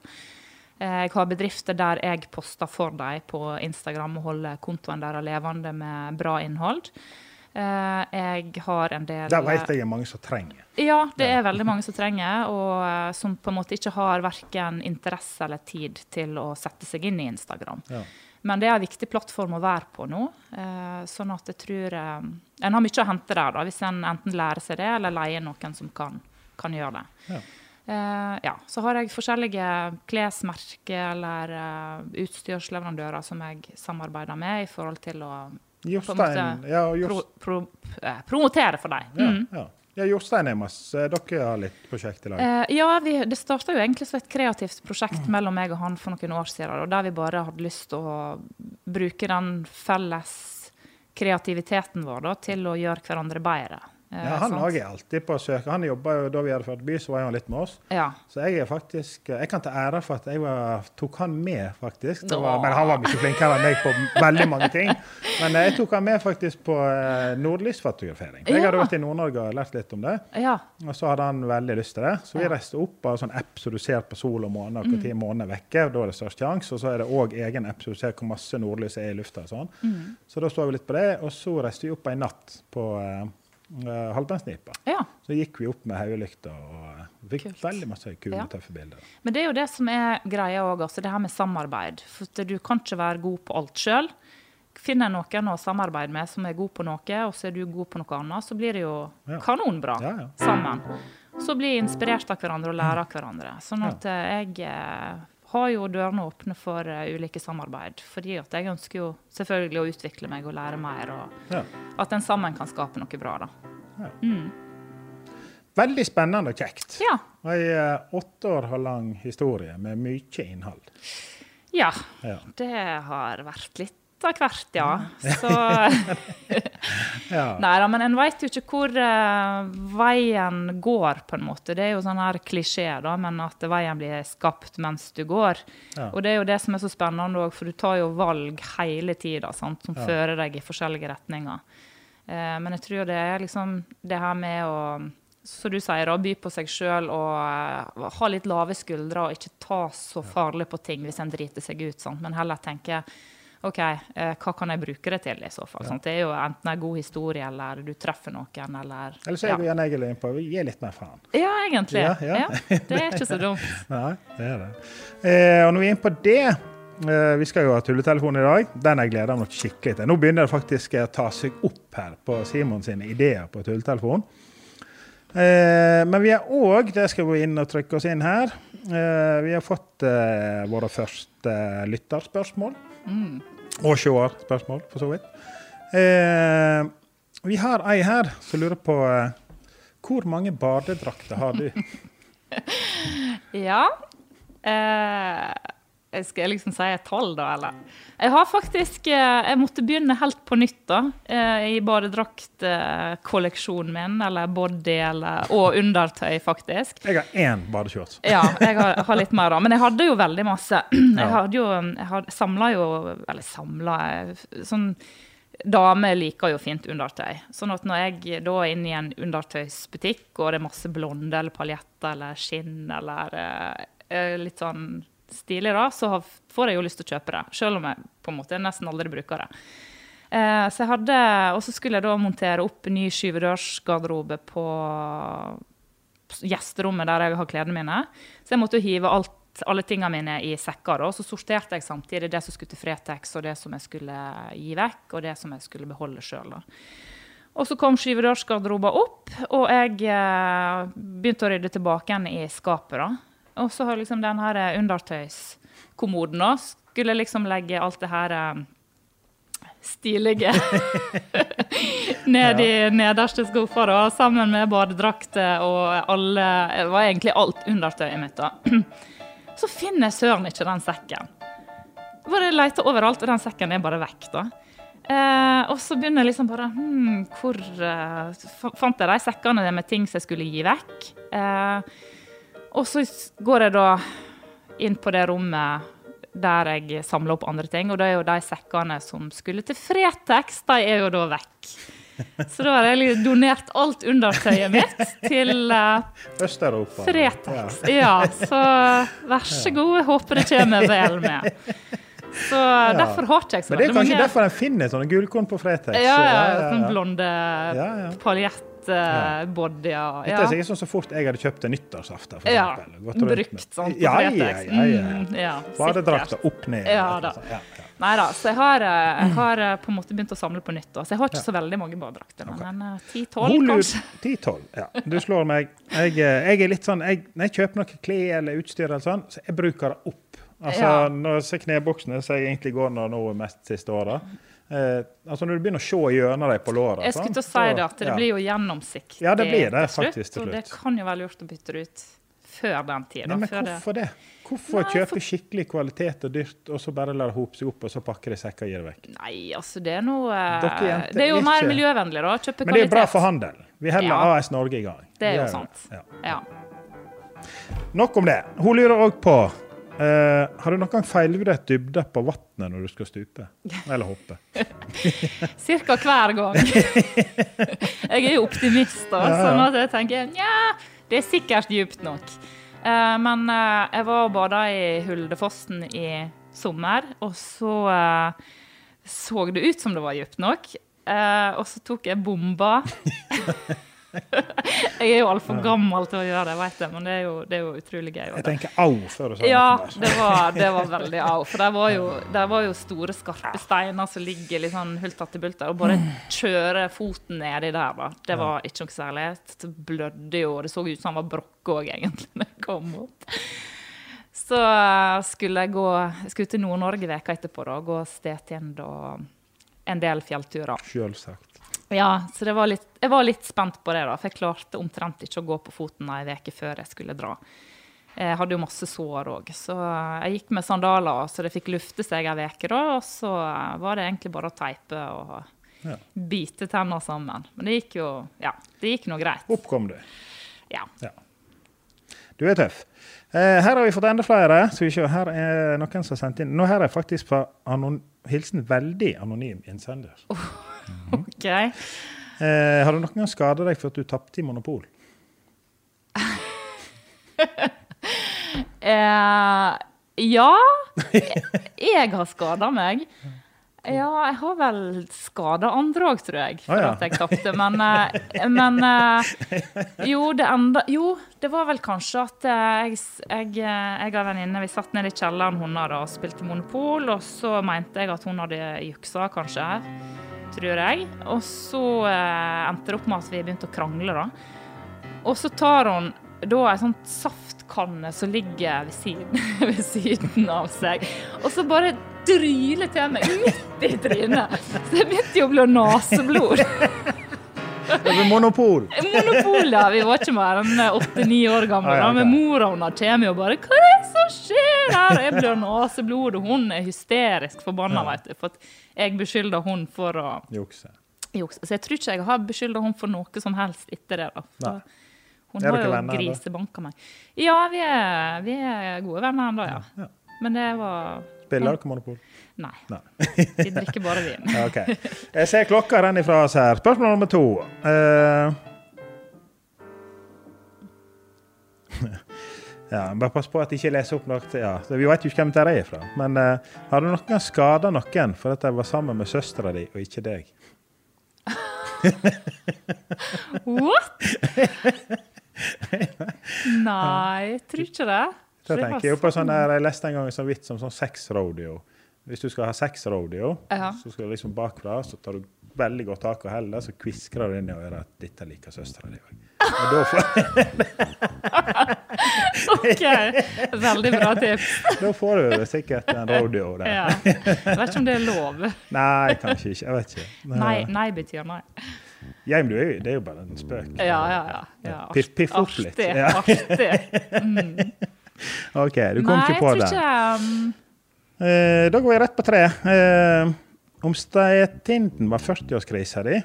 Eh, Jeg har bedrifter der jeg poster for dem på Instagram og holder kontoen deres levende med bra innhold. Eh, Jeg har en del
Der vet jeg er mange som trenger.
ja, det er veldig mange som trenger, og som på en måte ikke har verken interesse eller tid til å sette seg inn i Instagram.
Ja.
Men det er en viktig plattform å være på nå. eh, sånn at jeg tror eh, En har mye å hente der, da, hvis en enten lærer seg det, eller leier noen som kan, kan gjøre det.
Ja.
Eh, ja, så har jeg forskjellige klesmerker eller eh, utstyrsleverandører som jeg samarbeider med i forhold til å
Jostein
måte
ja, just...
pro, pro, eh, promotere for dem. Mm.
ja. ja, Jostein Emas, eh, dere har litt prosjekt i lag.
Eh, ja, vi, det starta jo egentlig som et kreativt prosjekt mellom meg og han for noen år siden. Og der vi bare hadde lyst til å bruke den felles kreativiteten vår da, til å gjøre hverandre bedre. Eh,
Ja, han òg er alltid på søk. Han jobba jo da vi hadde ført by, så var han litt med oss.
Ja.
Så jeg er faktisk Jeg kan ta ære for at jeg var, tok han med, faktisk. Det var, men han var mye flinkere enn meg på veldig mange ting. Men jeg tok han med faktisk på eh, nordlysfotografering. Jeg hadde vært i Nord-Norge og lært litt om det.
ja.
Og så hadde han veldig lyst til det. Så vi reiste opp av sånn app så du ser på sol og måne og når månen er vekke. Da er det størst sjanse. Og så er det òg egen app som du ser hvor masse nordlys er i lufta. og sånn. Så da så vi litt på det. Og så reiste vi opp en natt på uh, Halvbeinsnipa.
ja.
Så gikk vi opp med hodelykta og eh, fikk
Kult.
veldig masse kule,
Ja.
tøffe bilder.
Men det er jo det som er greia òg, altså det her med samarbeid. For du kan ikke være god på alt sjøl. Finner noen å samarbeide med som er god på noe, og så er du god på noe annet, så blir det jo
Ja.
kanonbra sammen. Så bli inspirert av hverandre og lære av hverandre. Sånn at eh, jeg eh, har jo dørene åpne for eh, ulike samarbeid. Fordi at jeg ønsker jo selvfølgelig å utvikle meg og lære mer, og
Ja.
at en sammen kan skape noe bra, da.
Veldig spennende og kjekt.
Ja.
Og Ei eh, åtte år lang historie med mye innhold.
Ja.
Ja.
Det har vært litt av hvert, ja. Så *laughs*
Ja.
Nei da, men en veit jo ikke hvor uh, veien går, på en måte. Det er jo sånn her klisjé, da, men at veien blir skapt mens du går.
Ja.
Og det er jo det som er så spennende òg, for du tar jo valg hele tida som
Ja.
fører deg i forskjellige retninger. Uh, men jeg tror det er liksom det her med å som du sier, da, by på seg sjøl og eh, ha litt lave skuldre og ikke ta så farlig på ting hvis en driter seg ut. Sant? Men heller tenke OK, eh, hva kan jeg bruke det til i så fall? Sant? Det er jo enten en god historie, eller du treffer noen, eller
Eller så er
ja.
Jan Egil inne på gi litt mer faen.
ja, egentlig.
Ja, ja.
Ja, det er ikke så dumt. *laughs*
Nei, det er det. Eh, og når vi er inne på det, Eh, vi skal jo ha tulletelefon i dag. Den jeg gleder meg skikkelig til. Nå begynner det faktisk å ta seg opp her på Simon sine ideer på tulletelefon. Eh, men vi har òg, det skal vi inn og trykke oss inn her, vi har fått våre første lytterspørsmål. Og seerspørsmål, for så vidt. Eh, vi har ei her som lurer på eh, hvor mange badedrakter har du? *laughs*
Ja. Eh, jeg liksom si et tall, da, eller? Jeg har faktisk eh, Jeg måtte begynne helt på nytt, da. Eh, I badedraktkolleksjonen min, eller body, eller, og undertøy, faktisk.
Jeg har én badeshorts.
Ja, jeg har, har litt mer, da. Men jeg hadde jo veldig masse. *clears throat* Jeg hadde jo Jeg had- samla jo Eller samla Sånn Damer liker jo fint undertøy. Sånn at når jeg da er inne i en undertøysbutikk, og det er masse blonde eller paljetter eller skinn eller eh, litt sånn stilig, da, så får jeg jo lyst til å kjøpe det. Selv om jeg på en måte nesten aldri bruker det. Eh, så jeg hadde, Og så skulle jeg da montere opp ny skyvedørsgarderobe på gjesterommet der jeg har klærne mine. Så jeg måtte jo hive alt, alle tingene mine i sekker. og Så sorterte jeg samtidig det som skulle til Fretex, og det som jeg skulle gi vekk, og det som jeg skulle beholde sjøl. Og så kom skyvedørsgarderoben opp, og jeg eh, begynte å rydde tilbake igjen i skapet. da. Og så har liksom den her undertøyskommoden òg. skulle liksom legge alt det her eh, stilige *laughs* ned i nederste skuffa, da, sammen med badedrakter og alle Det var egentlig alt undertøyet mitt, da. *clears throat* Så finner jeg søren ikke den sekken. Bare leter overalt, og den sekken er bare vekk, da. Eh, og så begynner jeg liksom bare hmm, Hvor eh, Fant jeg de sekkene med ting som jeg skulle gi vekk? Eh, og så går jeg da inn på det rommet der jeg samler opp andre ting, og det er jo de sekkene som skulle til Fretex, de er jo da vekk. Så da har jeg donert alt undertøyet mitt til eh,
Øst-Europa.
Fretex. Ja, så vær så god. Jeg håper det kommer vel med. Så derfor har ikke jeg så
Men det er kanskje derfor en finner sånne gullkorn på Fretex.
ja, ja,
ja,
blonde
ja.
blonde
Ja, ja.
paljettbodyer.
Dette er sånn så fort jeg hadde kjøpt en nyttårsaften. For
Ja,
eksempel.
Brukt sånn på
ja, ja,
Fretex.
ja, ja.
Mm, ja,
Badedrakter opp ned.
Ja da.
Ja, ja.
Nei da, så jeg har, eh, jeg har eh, på en måte begynt å samle på nytt. da. Så jeg har ikke så veldig mange badedrakter okay. men eh, 10-12 kanskje. *laughs*
10-12, ja. Du slår meg. Jeg, eh, jeg er litt sånn, jeg, Når jeg kjøper noe klær eller utstyr, eller sånn, så jeg bruker det opp. Altså,
Ja.
Når jeg ser kneboksene, så jeg egentlig går nå, mest siste åra eh, altså Når du begynner å se gjennom dem på låret
Jeg skulle til å si det, at det blir jo gjennomsiktig
Ja, det blir det
til slutt.
faktisk til
Og det kan jo være lurt å bytte det ut før den tid.
Men,
men
hvorfor det? Hvorfor
Nei,
kjøpe
for-
skikkelig kvalitet og dyrt, og så bare la det hope seg opp, og så pakke det i sekker og gi det vekk?
Nei, altså det er noe eh, Det er jo
ikke...
mer miljøvennlig, da. Kjøpe kvalitet.
Men det er bra for handel. Vi holder
Ja.
AS Norge i gang.
Det er jo sant.
Ja.
Ja.
Nok om det. Hun lurer òg på eh, Har du noen gang feilvurdert dybde på vannet når du skal stupe? Eller hoppe? *laughs*
Cirka hver gang. *laughs* jeg er jo optimist, da,
Ja, ja.
sånn at jeg tenker nja, det er sikkert djupt nok. Eh, men eh, jeg var og bada i Huldefossen i sommer, og så eh, så det ut som det var djupt nok. Eh, og så tok jeg bomba. *laughs* jeg er jo altfor gammel til å gjøre det, vet jeg, men det er jo, det er jo utrolig gøy.
Jeg tenker au før du sa
Ja, det var, det var veldig au. For der var, jo, der var jo store, skarpe steiner som ligger litt sånn hulter i bulter. Og bare kjøre foten nedi der, da. Det var ikke noe særlig. Det blødde jo. og Det så ut som han var brokk òg, egentlig, når jeg kom opp. Så eh, skulle jeg gå skulle til Nord-Norge veka etterpå, da. Gå Stetind og en del fjellturer.
Selvsagt.
Ja, så det var litt, jeg var litt spent på det, da, for jeg klarte omtrent ikke å gå på foten ei uke før jeg skulle dra. Jeg hadde jo masse sår òg, så jeg gikk med sandaler så det fikk lufte seg ei uke. Og så var det egentlig bare å teipe og
Ja.
bite tenner sammen. Men det gikk jo Ja, det gikk nå greit.
Opp kom du.
Ja.
Du er tøff. Eh, her har vi fått enda flere. Skal vi se, her er noen som har sendt inn. Nå her er faktisk fra hilsen veldig anonym innsender. *laughs*
OK.
Eh, har du noen gang skada deg for at du tapte i Monopol? *laughs*
Eh, ja. Jeg har skada meg. Ja, jeg har vel skada andre òg, tror jeg, for
ah, ja.
at jeg tapte. Men, eh, men eh, jo, det enda, jo, det var vel kanskje at eh, jeg, jeg, jeg og en venninne vi satt nede i kjelleren hadde og spilte Monopol, og så mente jeg at hun hadde juksa, kanskje. Tror jeg. Og så eh, endte det opp med at vi begynte å krangle, da. Og så tar hun da ei sånn saftkanne som ligger ved siden, *laughs* ved siden av seg, og så bare dryler til meg midt i trynet. Så jeg begynte jo å blø naseblod.
Det blir monopol.
Monopol, ja. Vi var ikke mer enn åtte-ni år gamle.
Ah, ja,
da. Men mora hennes kommer jo bare 'Hva er det som skjer her?' Jeg blir naseblod, og hun er hysterisk forbanna, vet du. For at jeg beskylder hun for å
Jukse.
jukse. Så jeg tror ikke jeg har beskylda hun for noe som helst etter det. da. For Hun har jo grisebanka meg. Ja, vi er, vi er gode venner ennå, ja.
Ja.
Men det var
Spiller dere monopol?
Nei.
Nei. *laughs*
Vi drikker bare vin.
okay. *laughs* ok. Jeg ser klokka renner ifra oss her. Spørsmål nummer to. Eh, ja, bare pass på at jeg ikke leser opp noe. til- Ja, vi vet jo ikke hvem det er fra. Men uh, har du noen gang skada noen for at de var sammen med søstera di og ikke deg? *laughs*
What?! *laughs* Nei, jeg tror ikke det.
Så tenker jeg på sånn
sånn-
der, Jeg leste en gang en sånn vits om sånn sexrodeo. Hvis du skal ha sexrodeo,
Ja.
så skal du liksom bakfra, så tar du veldig godt tak og heller, så kviskrer du inn i øret at 'dette liker søstera di òg'. Og da får, *laughs*
Ok, Veldig bra tips. *laughs*
da får du sikkert en rodeo der.
Ja. Jeg vet ikke om det er lov.
Nei, kanskje ikke. Jeg vet ikke. Men,
Nei,
eh,
nei betyr nei.
Ja, men det er jo bare en spøk.
Ja, ja, ja. ja.
Piff- piff opp litt. Ja.
artig. *laughs*
OK, du kom
Nei,
ikke på
jeg tror ikke um,
Eh, da går vi rett på tre. Eh, om Stetinden var 40-årskrisa di,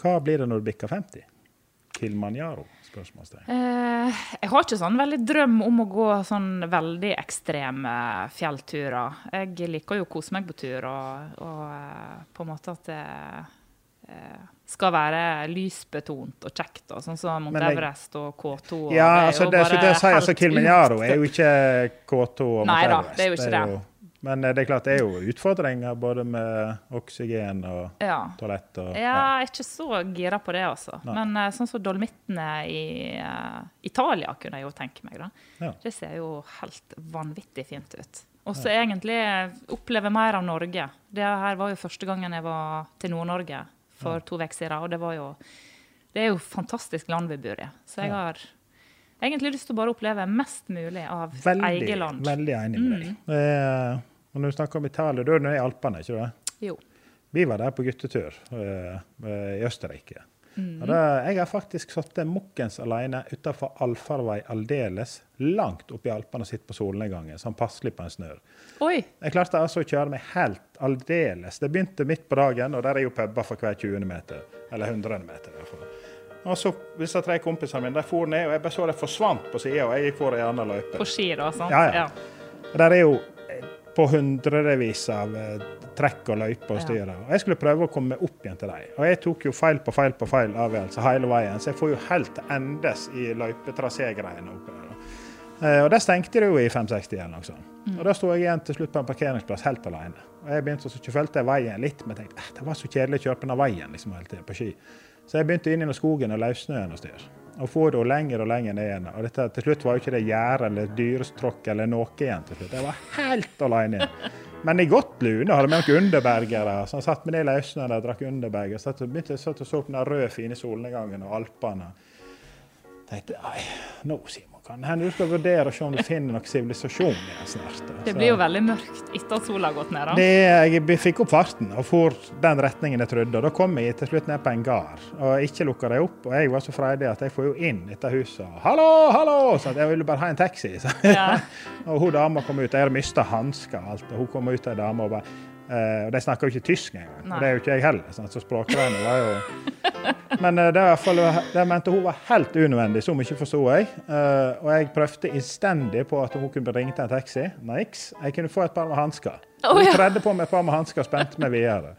hva blir det når du bikker 50? Kilimanjaro? Spørsmålstegn.
eh, Jeg har ikke sånn veldig drøm om å gå sånn veldig ekstreme fjellturer. Jeg liker jo å kose meg på tur, og, og eh, på en måte at det eh, skal være lysbetont og kjekt, og sånn som Mount Everest og K2. og
Ja,
det er
altså
jo
det,
bare
det å si, altså Kilimanjaro er jo ikke K2 og
Nei da, det er jo ikke det.
Men eh, det er klart det er jo utfordringer både med oksygen og
Ja.
toalett og
Ja, jeg er ikke så gira på det, altså.
Nei.
Men eh, sånn som dolmittene i uh, Italia kunne jeg jo tenke meg.
Ja.
Det ser jo helt vanvittig fint ut. Og så egentlig oppleve mer av Norge. Det her var jo første gangen jeg var til Nord-Norge for to uker siden, og det var jo Det er jo fantastisk land vi bor i. Så jeg har egentlig lyst til å bare oppleve mest mulig av
Veldig,
eget land.
veldig enig med deg.
Mm.
Det er- Og når du snakker om Italia, da er du i Alpene, ikke det?
Jo.
Vi var der på guttetur øh, i Østerrike.
Mm.
Og da, jeg har faktisk sittet mukkens alene utenfor allfarvei aldeles, langt oppe i Alpene og sittet på solnedgangen, sånn passelig på en snør.
Oi!
Jeg klarte altså å kjøre meg helt aldeles. Det begynte midt på dagen, og der er jo puber for hver 20. meter. Eller 100 meter. i hvert fall. Og så disse tre kompisene mine de for ned, og jeg bare så de forsvant på sida, og jeg gikk for ei anna løype.
På ski, da. sant?
Ja, ja. Og Der er jo på hundrevis av eh, trekk og løyper og
Ja.
styrer. Og jeg skulle prøve å komme opp igjen til dem. Og jeg tok jo feil på feil på feil avgjørelse hele veien, så jeg får jo helt endes i løypetraségreiene oppe der. Eh, Og det stengte det jo i 560 eller noe sånt.
Mm.
Og da sto jeg igjen til slutt på en parkeringsplass helt alene. Og jeg begynte så fulgte jeg veien litt, men tenkte det var så kjedelig å kjøre på denne veien liksom hele tiden på ski. Så jeg begynte inn i skogen og løssnøen og styr. Og for jo lenger og lenger ned igjen. Og dette, til slutt var jo ikke det gjerde eller dyrestråkk eller noe igjen til slutt. Jeg var helt alene. Men i godt lune hadde vi noen underbergere. Så han satt med ned i løssnøen og drakk underberger. Så jeg begynte jeg og så på den røde, fine solnedgangen og Alpene. tenkte nei, nå Simon, kan hende du skal vurdere å se om du finner noe sivilisasjon igjen snart. Så.
Det blir jo veldig mørkt etter at sola har gått ned. da.
det, jeg fikk opp farten og for den retningen jeg trodde. og Da kom jeg til slutt ned på en gard og ikke lukka de opp. Og jeg var så freidig at jeg får jo inn etter huset. og, 'Hallo, hallo!' Så jeg ville bare ha en taxi. Så.
Ja. *laughs*
og hun dama kom ut. Jeg hadde mista hansker og alt. Og hun kom ut, ei dame, og bare eh, Og de snakker jo ikke tysk engang. Og det er jo ikke jeg heller. Sånn, Så språkgreiene var jo *laughs* Men eh, det, i hvert fall, det mente hun var helt unødvendig, så mye forsto jeg. Eh, og jeg prøvde innstendig på at hun kunne ringe til en taxi. Niks. Jeg kunne få et par med hansker. Hun
ja.
tredde på meg et par med hansker og spente meg videre.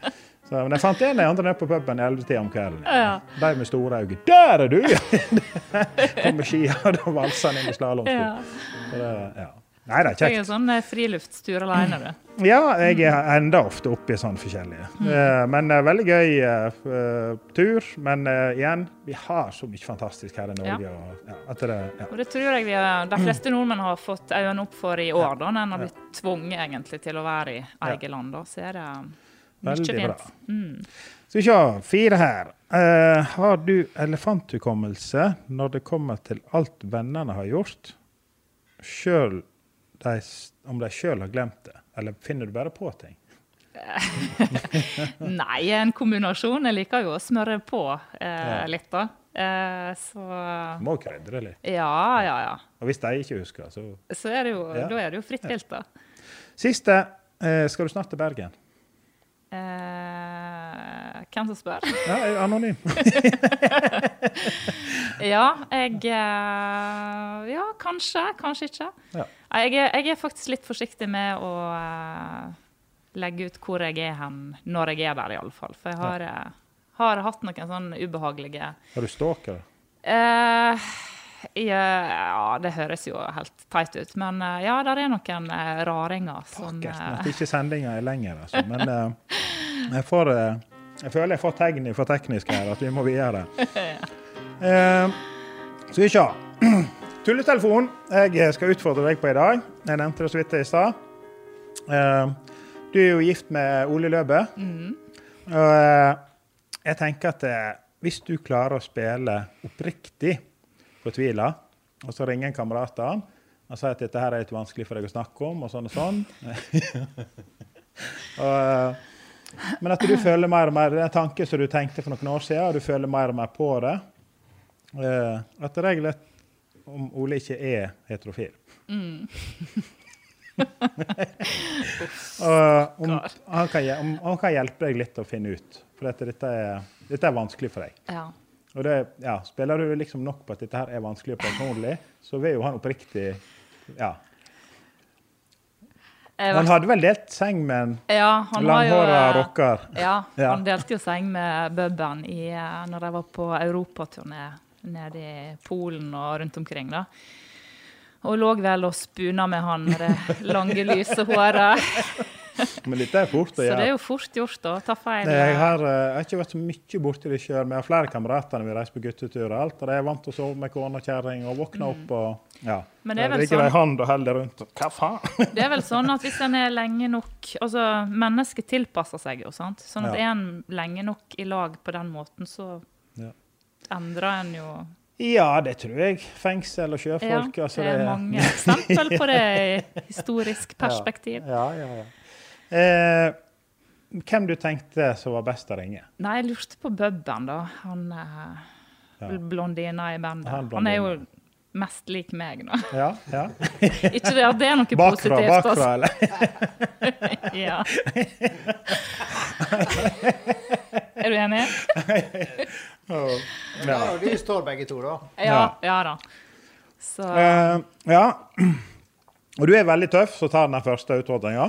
Så, men jeg fant en av de andre nede på puben i 11-tida om kvelden.
Ja.
De med store øyne. 'Der er du!' *laughs* Kom med skia og valsa inn i slalåmsko.
Ja.
Ja. Nei, det er
Jeg er
kjekt.
sånn eh, friluftstur alene, du. *clears throat*
Ja, jeg er enda ofte oppi sånn forskjellige. Mm. men eh, veldig gøy uh, eh, tur. Men uh, igjen, vi har så mye fantastisk her i Norge. Og, ja, det, ja.
Og det tror jeg vi, de fleste *clears throat* nordmenn har fått øynene opp for i år, da, når en har blitt tvunget egentlig til å være i eget land. Da, så er det mye
Veldig bra.
fint. Mm.
Skal vi se, fire her. Uh, har du elefanthukommelse når det kommer til alt vennene har gjort, sjøl de, om de sjøl har glemt det? Eller finner du bare på ting? *laughs*
Nei, en kombinasjon. Jeg liker jo å smøre på eh, litt, da. Eh, så
må krydre litt.
Ja, ja, ja.
Og hvis de ikke husker, så
Så er det jo,
Ja.
da er det jo fritt vilt, da.
Siste. Eh, skal du snart til Bergen?
Eh, hvem som spør?
Ja, jeg er anonym. *laughs*
Ja, jeg eh, Ja, kanskje. Kanskje ikke.
Ja.
Jeg, er, jeg er faktisk litt forsiktig med å eh, legge ut hvor jeg er hen, når jeg er der, iallfall. For jeg har, eh, har hatt noen sånn ubehagelige
Har du stalker?
Uh, ja, ja, det høres jo helt teit ut, men ja, der er noen raringer som
Pokkers,
eh,
at ikke sendinga er lenger, altså. Men *laughs* jeg, får, jeg føler jeg får tegn fra teknisk her at vi må videre. *laughs* Eh, skal vi se. *clears throat* Tulletelefon. Jeg skal utfordre deg på i dag. Jeg nevnte det så vidt i stad. Eh, du er jo gift med Ole Løbe. Og eh, jeg tenker at eh, hvis du klarer å spille oppriktig fortvila, og så ringer en kamerat av han og sier at dette her er litt vanskelig for deg å snakke om, og sånn og sånn. *laughs* *laughs* og, eh, men at du føler mer og mer er en tanke som du tenkte for noen år siden, og du føler mer og mer på det. Uh, at regelen er om Ole ikke er heterofil. og om han, kan, om han kan hjelpe deg litt å finne ut. For dette, dette, er, dette er vanskelig for deg.
ja.
Og det, ja, Spiller du liksom nok på at dette her er vanskelig og personlig, så vil jo han oppriktig Ja. Han hadde vel delt seng med en
ja,
langhåra
eh,
rocker.
Ja, *laughs*
Ja.
han delte jo seng med Bubben i, eh, når de var på europaturné nede i Polen og rundt omkring. da. Og lå vel og spuna med han med det lange, lyse håret. *laughs* *laughs*
Men dette er fort å gjøre.
Så det er jo fort gjort å ta feil.
Jeg har, eh, jeg har ikke vært så mye borti det sjøl, jeg har flere kamerater når vi reiser på guttetur. og alt, og De er vant til å sove med kone og kjerring og våkne opp og ja.
Mm. Men det er vel
ligger sånn, i
hånd
hand og holder rundt. og Hva faen? *laughs*
Det er vel sånn at hvis en er lenge nok Altså, mennesket tilpasser seg jo, sant. Sånn at
Ja.
er en lenge nok i lag på den måten, så
Ja.
endrer en jo
Ja, det tror jeg. Fengsel og
Ja,
sjøfolk.
det
altså,
er mange eksempel på det i *laughs* historisk perspektiv.
Ja, ja, ja. Eh, hvem du tenkte som var best å ringe?
Nei, jeg lurte på Bubben, da. Han eh,
Ja.
blondina i bandet.
Han
Han, er jo mest lik meg, nå.
Ja, ja. *laughs*
Ikke det at det er noe
Bakfra,
positivt.
bakfra,
altså.
eller? *laughs*
Ja. er du enig? *laughs*
Ja.
Ja, vi står begge to, da.
Ja, ja da. Så
Eh, ja. *clears throat* Og du er veldig tøff, så tar den første utfordringa.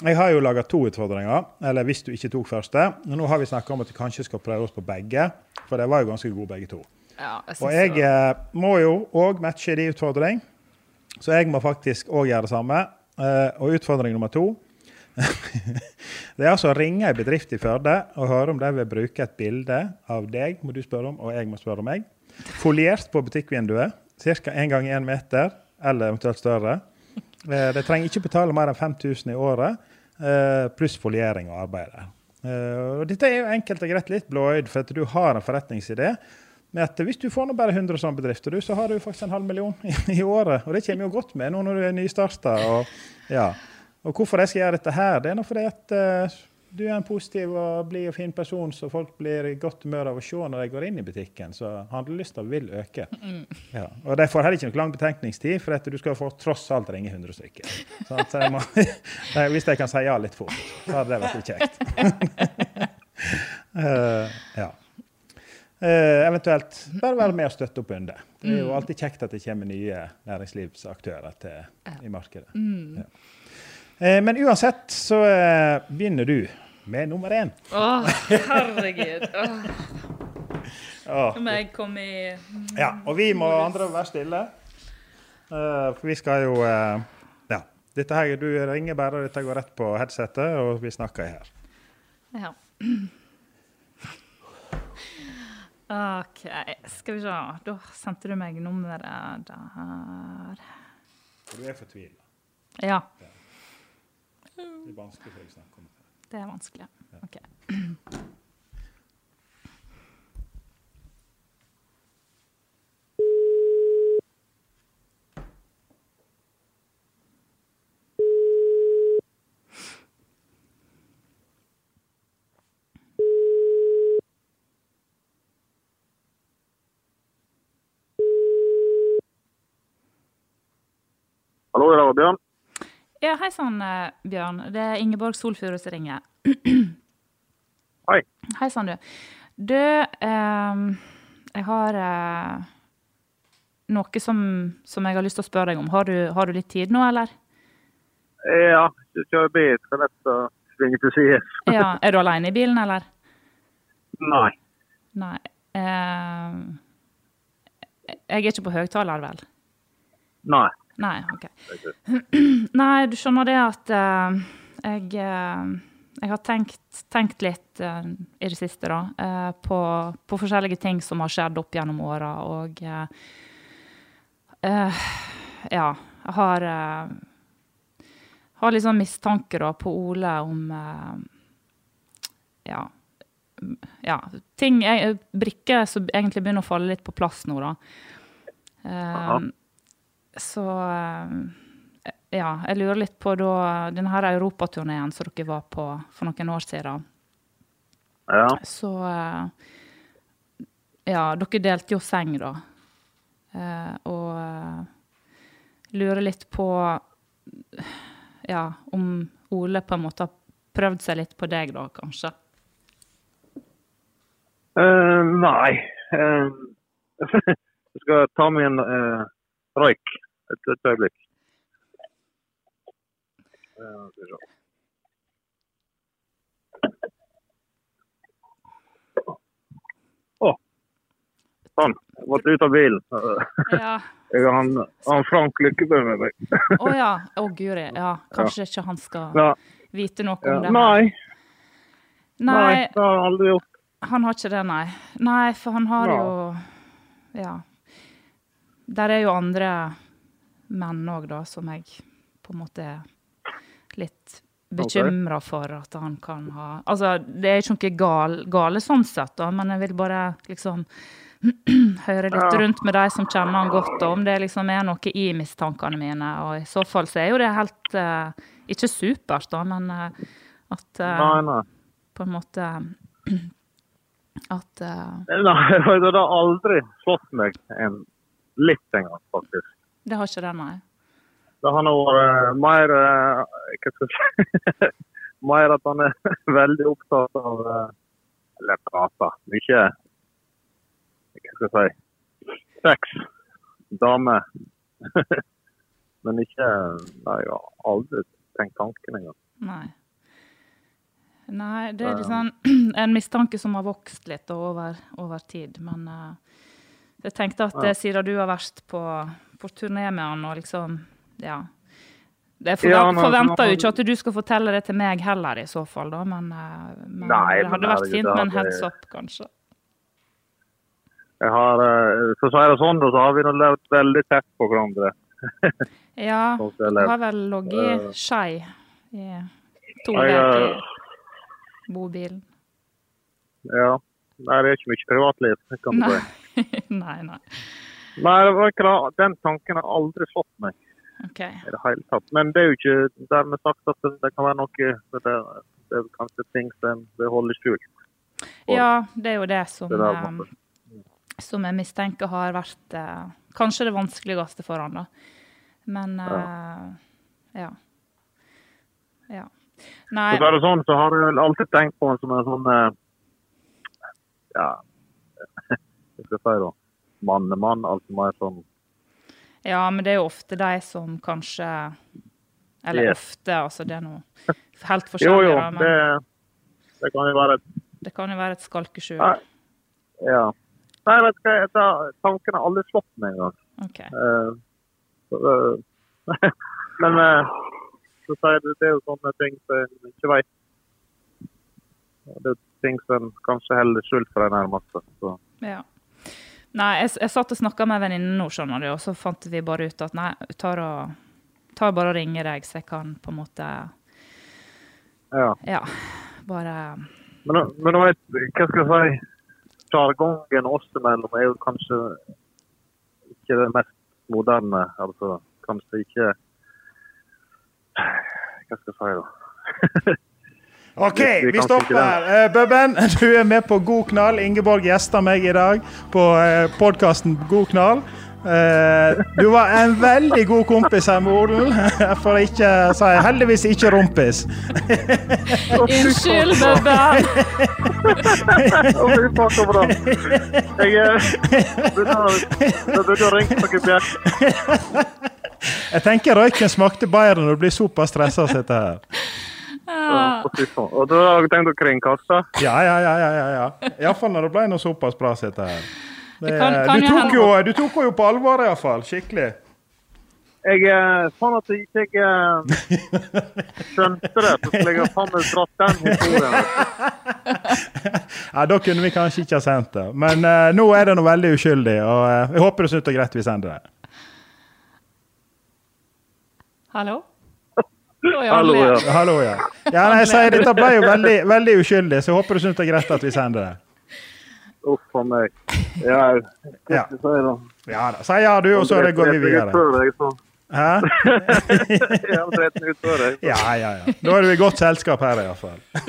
Jeg har jo laga to utfordringer, eller hvis du ikke tok første. Nå har vi snakka om at vi kanskje skal prøve oss på begge, for de var jo ganske gode begge to.
ja, jeg
Og jeg
det
eh, må jo òg matche de utfordring, så jeg må faktisk òg gjøre det samme. Eh, og utfordring nummer to *laughs* Det er altså å ringe en bedrift i Førde og høre om de vil bruke et bilde av deg, må du spørre om, og jeg må spørre om meg. Foliert på butikkvinduet, ca. én gang én meter, eller eventuelt større. Eh, De trenger ikke betale mer enn 5000 i året, pluss foliering og arbeid. Eh, og Dette er jo enkelt og greit litt blåøyd, for at du har en forretningsidé. med at Hvis du får nå bare 100 sånne bedrifter, du, så har du faktisk en halv million *laughs* i, i året. Og det kommer jo godt med nå når du er nystarta. Og, ja. og hvorfor jeg skal gjøre dette her, det er nå fordi at eh, du er en positiv og blid og fin person, så folk blir i godt humør av å se når de går inn i butikken. Så handlelysta vil øke. *laughs* Ja. Og de får heller ikke noe lang betenkningstid, for at du skal få tross alt ringe 100 stykker. Sånn jeg må, *laughs* hvis jeg kan si ja litt fort, så hadde det vært litt kjekt. uh, *laughs* ja. Uh, eventuelt bare være med og støtte opp under. Det er jo alltid kjekt at det kommer nye næringslivsaktører til, i markedet. Ja. Eh, men uansett så eh, begynner du med nummer én.
Å, herregud. Åh, Nå må jeg komme i
Ja, og vi må andre være stille. Eh, for vi skal jo Ja. Dette her, Du ringer bare, og dette går rett på headsetet, og vi snakker her.
Ja. OK, skal vi se. Da sendte du meg nummeret der.
Du er fortvila.
Ja,
Det er vanskelig for deg å snakke om det.
det er vanskelig. OK.
Hallo, det var Bjørn.
Ja, hei sann, eh, Bjørn. Det er Ingeborg Solfjord som ringer.
Hei.
Hei sann, du. Du, eh, jeg har eh, noe som, som jeg har lyst til å spørre deg om. Har du, har du litt tid nå, eller?
Ja, jeg kjører bil. Skal lett å svinge til side. *laughs*
Ja, Er du alene i bilen, eller?
Nei.
Nei. Eh, jeg er ikke på høyttaler, vel?
Nei.
Nei, OK. *clears throat* Nei, du skjønner det at uh, jeg, uh, jeg har tenkt, tenkt litt uh, i det siste, da, på, på forskjellige ting som har skjedd opp gjennom åra, og Ja, jeg har har sånn mistanke da på Ole om Ja. Ja, ting, brikker som egentlig begynner å falle litt på plass nå, da. Eh, så eh, ja, jeg lurer litt på da denne her europaturneen som dere var på for noen år siden.
Ja.
Så eh, Ja, dere delte jo seng, da. Eh, og lurer litt på Ja, om Ole på en måte har prøvd seg litt på deg, da, kanskje.
Uh, nei. Uh, *laughs* jeg skal ta min uh, røyk et, et øyeblikk. Å. Sånn. Måtte ut av bilen.
Ja.
Jeg har han, han Frank Lykkebø med meg.
Å ja. Å guri. Ja, kanskje ikke han skal
Ja.
vite noe
Ja.
om det.
Nei, nei,
Nei,
det har han aldri gjort.
han har ikke det, nei. Nei, for han har
Ja.
jo Ja. Der er jo andre menn òg, da, som jeg på en måte er litt bekymra for at han kan ha Altså, det er ikke noe gal, gale sånn sett, da, men jeg vil bare liksom *clears throat* høre litt rundt med de som kjenner han godt, og om det liksom er noe i mistankene mine. Og i så fall så er jo det helt uh, Ikke supert, da, men uh, at uh,
Nei, nei.
på en måte *clears throat* At
Nei, *laughs* det har aldri slått meg en litt engang, faktisk.
Det har ikke det, nei.
Det har nå vært mer eh, Hva skal jeg si *laughs* Mer at han er *laughs* veldig opptatt av eh, Eller prater. Mye Hva skal jeg si Sex. Dame. *laughs* Men ikke Nei, jeg har aldri tenkt tanken engang.
Nei. Nei, det er liksom *clears throat* en mistanke som har vokst litt over, over tid. Men eh, jeg tenkte at
Ja.
eh, siden du har vært på, på turné med han og liksom Ja. Jeg for,
Ja,
forventer jo ikke at du skal fortelle det til meg heller, i så fall, da, men, eh, men
Nei,
det hadde vært fint med en heads up, kanskje.
Jeg har, eh, For å si det sånn, så har vi nå levd veldig tett på hverandre. *laughs*
Ja, *laughs*
Sånn
du har vel ligget skei i to uker i bobilen.
Ja. Nei, det er ikke mye privatliv, kan du si. *laughs*
nei, nei.
Nei, det var ikke det. den tanken har aldri slått meg
Okay.
i det hele tatt. Men det er jo ikke dermed sagt at det, det kan være noe Det, det, er kanskje ting som det holder skjult.
Ja, det er jo det som,
Det der
eh, som jeg mistenker har vært eh, kanskje det vanskeligste for han, da. Men eh, ja. Ja. Nei,
Så det sånn, så har jeg alltid tenkt på han som en sånn eh, Ja, skal jeg si da? Mannemann. Altså mer sånn
ja, men det er jo ofte de som kanskje Eller
Yes.
ofte, altså det er noe helt forskjellig, *laughs*
jo.
jo. men
Det,
det,
det kan jo være et
kan jo være et skalkeskjul.
Ja. Nei, vet du hva, jeg tar- tanken har aldri slått meg engang.
Okay.
Uh, så, eh, *laughs* Men uh, så sier, det det er jo sånne ting som en ikke vet. Det er ting som en kanskje holder skjult for de nærmeste. Så.
Ja. Nei, jeg, jeg satt og snakka med venninnen nå, skjønner du, og så fant vi bare ut at nei, tar og, tar bare og ringer deg, så jeg kan på en måte
Ja.
Ja, bare
Men, men vet, hva skal jeg si, sjargongen oss imellom er jo kanskje ikke det mest moderne. Altså kanskje ikke Hva skal jeg si, da? *laughs*
OK,
Vi- vi
vi stopper her. Eh, Bubben, *laughs* du er med på God knall. Ingeborg gjester meg i dag på uh, podkasten God knall. Eh, du var en veldig god kompis her med Odel, *laughs* for å ikke si heldigvis ikke rumpis. *laughs*
Unnskyld, Bubbe!
Å, fy faen, så. Jeg eh, noen
tenker røyken smakte bedre når du blir såpass stressa av dette her.
Faen. Og da har tenkt å kringkaste.
Ja, ja, ja. ja, ja, ja. Iallfall når det ble noe såpass bra som dette her. Det,
kan- kan
du, tok jo, du tok henne jo på alvor, iallfall. Skikkelig.
Jeg er Sånn at jeg ikke jeg, eh, skjønte det, så skulle jeg ha faen meg dratt den historien. *laughs*
Ja, Da kunne vi kanskje ikke ha sendt det. Men uh, nå er det noe veldig uskyldig, og uh, jeg håper du syns det er greit vi sender det.
Hallo?
Hallo, ja.
Hallo, ja. Ja, nei, jeg sier Dette ble jo veldig, veldig uskyldig, så jeg håper du syns det er greit at vi sender det.
Uff a meg. Ja, hva
Ja.
skal jeg si da?
Ja da. Si ja, du, og så går vi videre. Hæ? *laughs* Ja, ja, ja. Da er du i godt selskap her, iallfall. *laughs*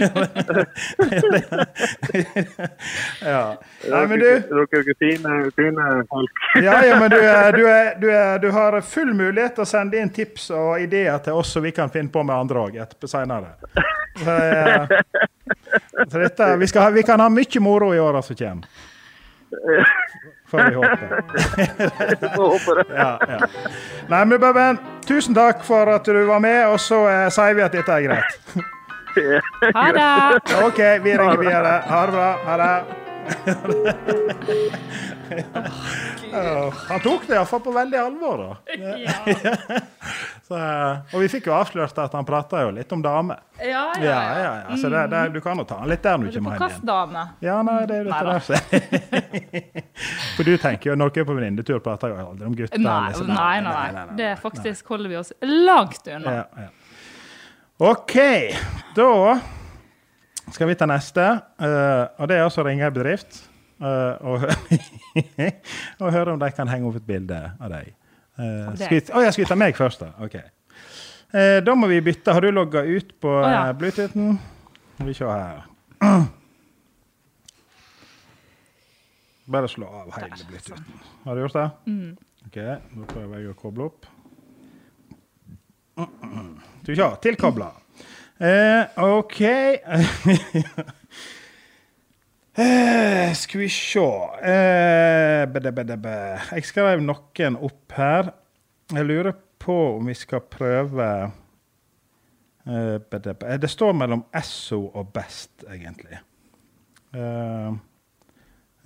ja. Nei, men du
Dere er jo fine, fine folk.
Ja, ja, men du, *laughs* du, du, du har full mulighet til å sende inn tips og ideer til oss så vi kan finne på med andre òg seinere. Så, så dette, vi, skal vi kan ha mye moro i åra som kommer. Får vi håpe. *laughs* Ja, ja. Nei, men Bøben, tusen takk for at du var med, og så eh, sier vi at dette er greit. *laughs*
Ha det!
OK, vi ringer videre. Ha det bra. Ha det. *laughs* Han tok det iallfall på veldig alvor, da. *laughs* Så, eh, og vi fikk jo avslørt at han prata jo litt om damer.
Ja,
Ja, ja, ja. Så det, det, du kan jo ta han litt der når du
Du
kommer hjem igjen. Ja, nei, det er dette der. så- *laughs* For du tenker jo når dere er på venninnetur, prater jo aldri om gutter.
Nei,
liksom.
nei, nei, nei. Det faktisk holder vi oss langt unna.
Ja, ja. OK, da skal vi ta neste. Uh, og det er altså å ringe ei bedrift og, *laughs* og høre om de kan henge opp et bilde av deg. Uh, vi, oh, jeg skal ta meg først, da? OK. Eh, da må vi bytte. Har du logga ut på
oh, ja.
eh, Bluetoothen? Skal vi se her. Bare slå av hele Bluetoothen. Har du gjort det?
Mm.
OK, nå prøver jeg å koble opp. Skal vi se. Tilkobla. Eh, OK. *laughs* eh, skal vi se eh, bede, bede, bede. Jeg skrev noen opp her. Jeg lurer på om vi skal prøve eh. Det står mellom Esso og Best, egentlig. Eh,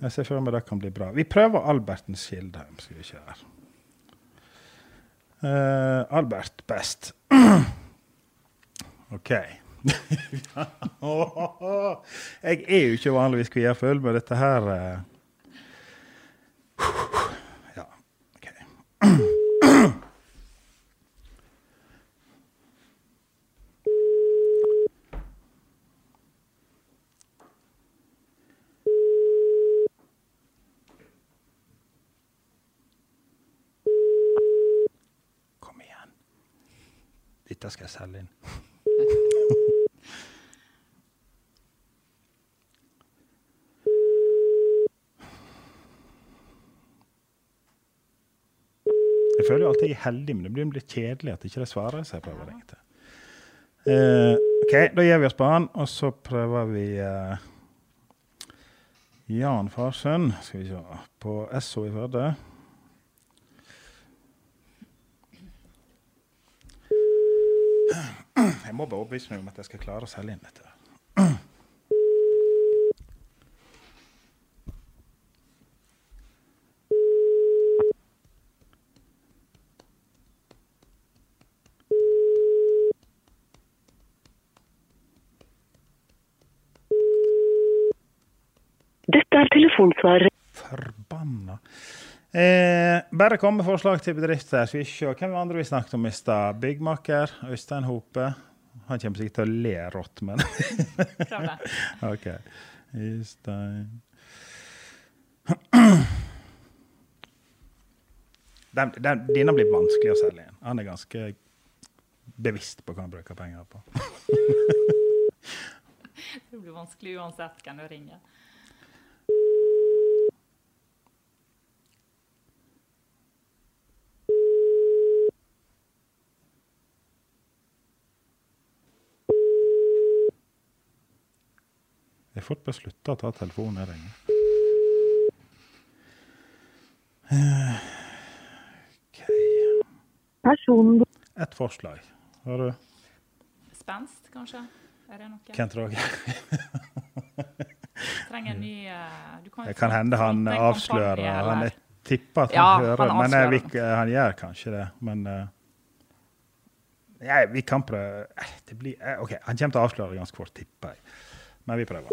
jeg ser for meg det kan bli bra. Vi prøver Albertens Kildheim. Skal vi her. Eh, Albert best. *clears throat* OK. *laughs* jeg er jo ikke vanligvis kviafull, men dette her eh, Ja, OK. Kom igjen. Dette skal jeg selge inn. Jeg føler alltid jeg heldig, men det blir litt kjedelig at ikke det svarer seg prøver hver enkelt. Eh, OK, da gir vi oss på han, og så prøver vi uh, Jan Farsund. Skal vi se På SO i Førde. Jeg må bare overbevise meg om at jeg skal klare å selge inn dette.
Dette er telefonsvarer.
Forbanna. Eh, bare kom med forslag til bedrifter. Skal vi se. Hvem andre vi snakket om i stad? Byggmaker. Øystein Hope. Han kommer sikkert til å le rått, men
Prøv det. *laughs*
OK. Øystein den, den, Denne blir vanskelig å selge inn. Han er ganske bevisst på hva han bruker penger på. *laughs*
Det blir vanskelig uansett hvem du ringer.
Jeg får bare slutte å ta telefonen jeg ringer. Eh, OK.
Personen
Ett forslag. Har du
Spenst, kanskje? Er det noe?
Kent Roger?
Trenger en ny uh, du kan
Det kan hende han avslører Han er tipper at han
Ja,
hører,
han
men jeg, vi, han gjør kanskje det. Men uh, jeg, vi kan prøve eh, det blir, uh, OK, han kommer til å avsløre ganske fort, tipper jeg. Men vi prøver.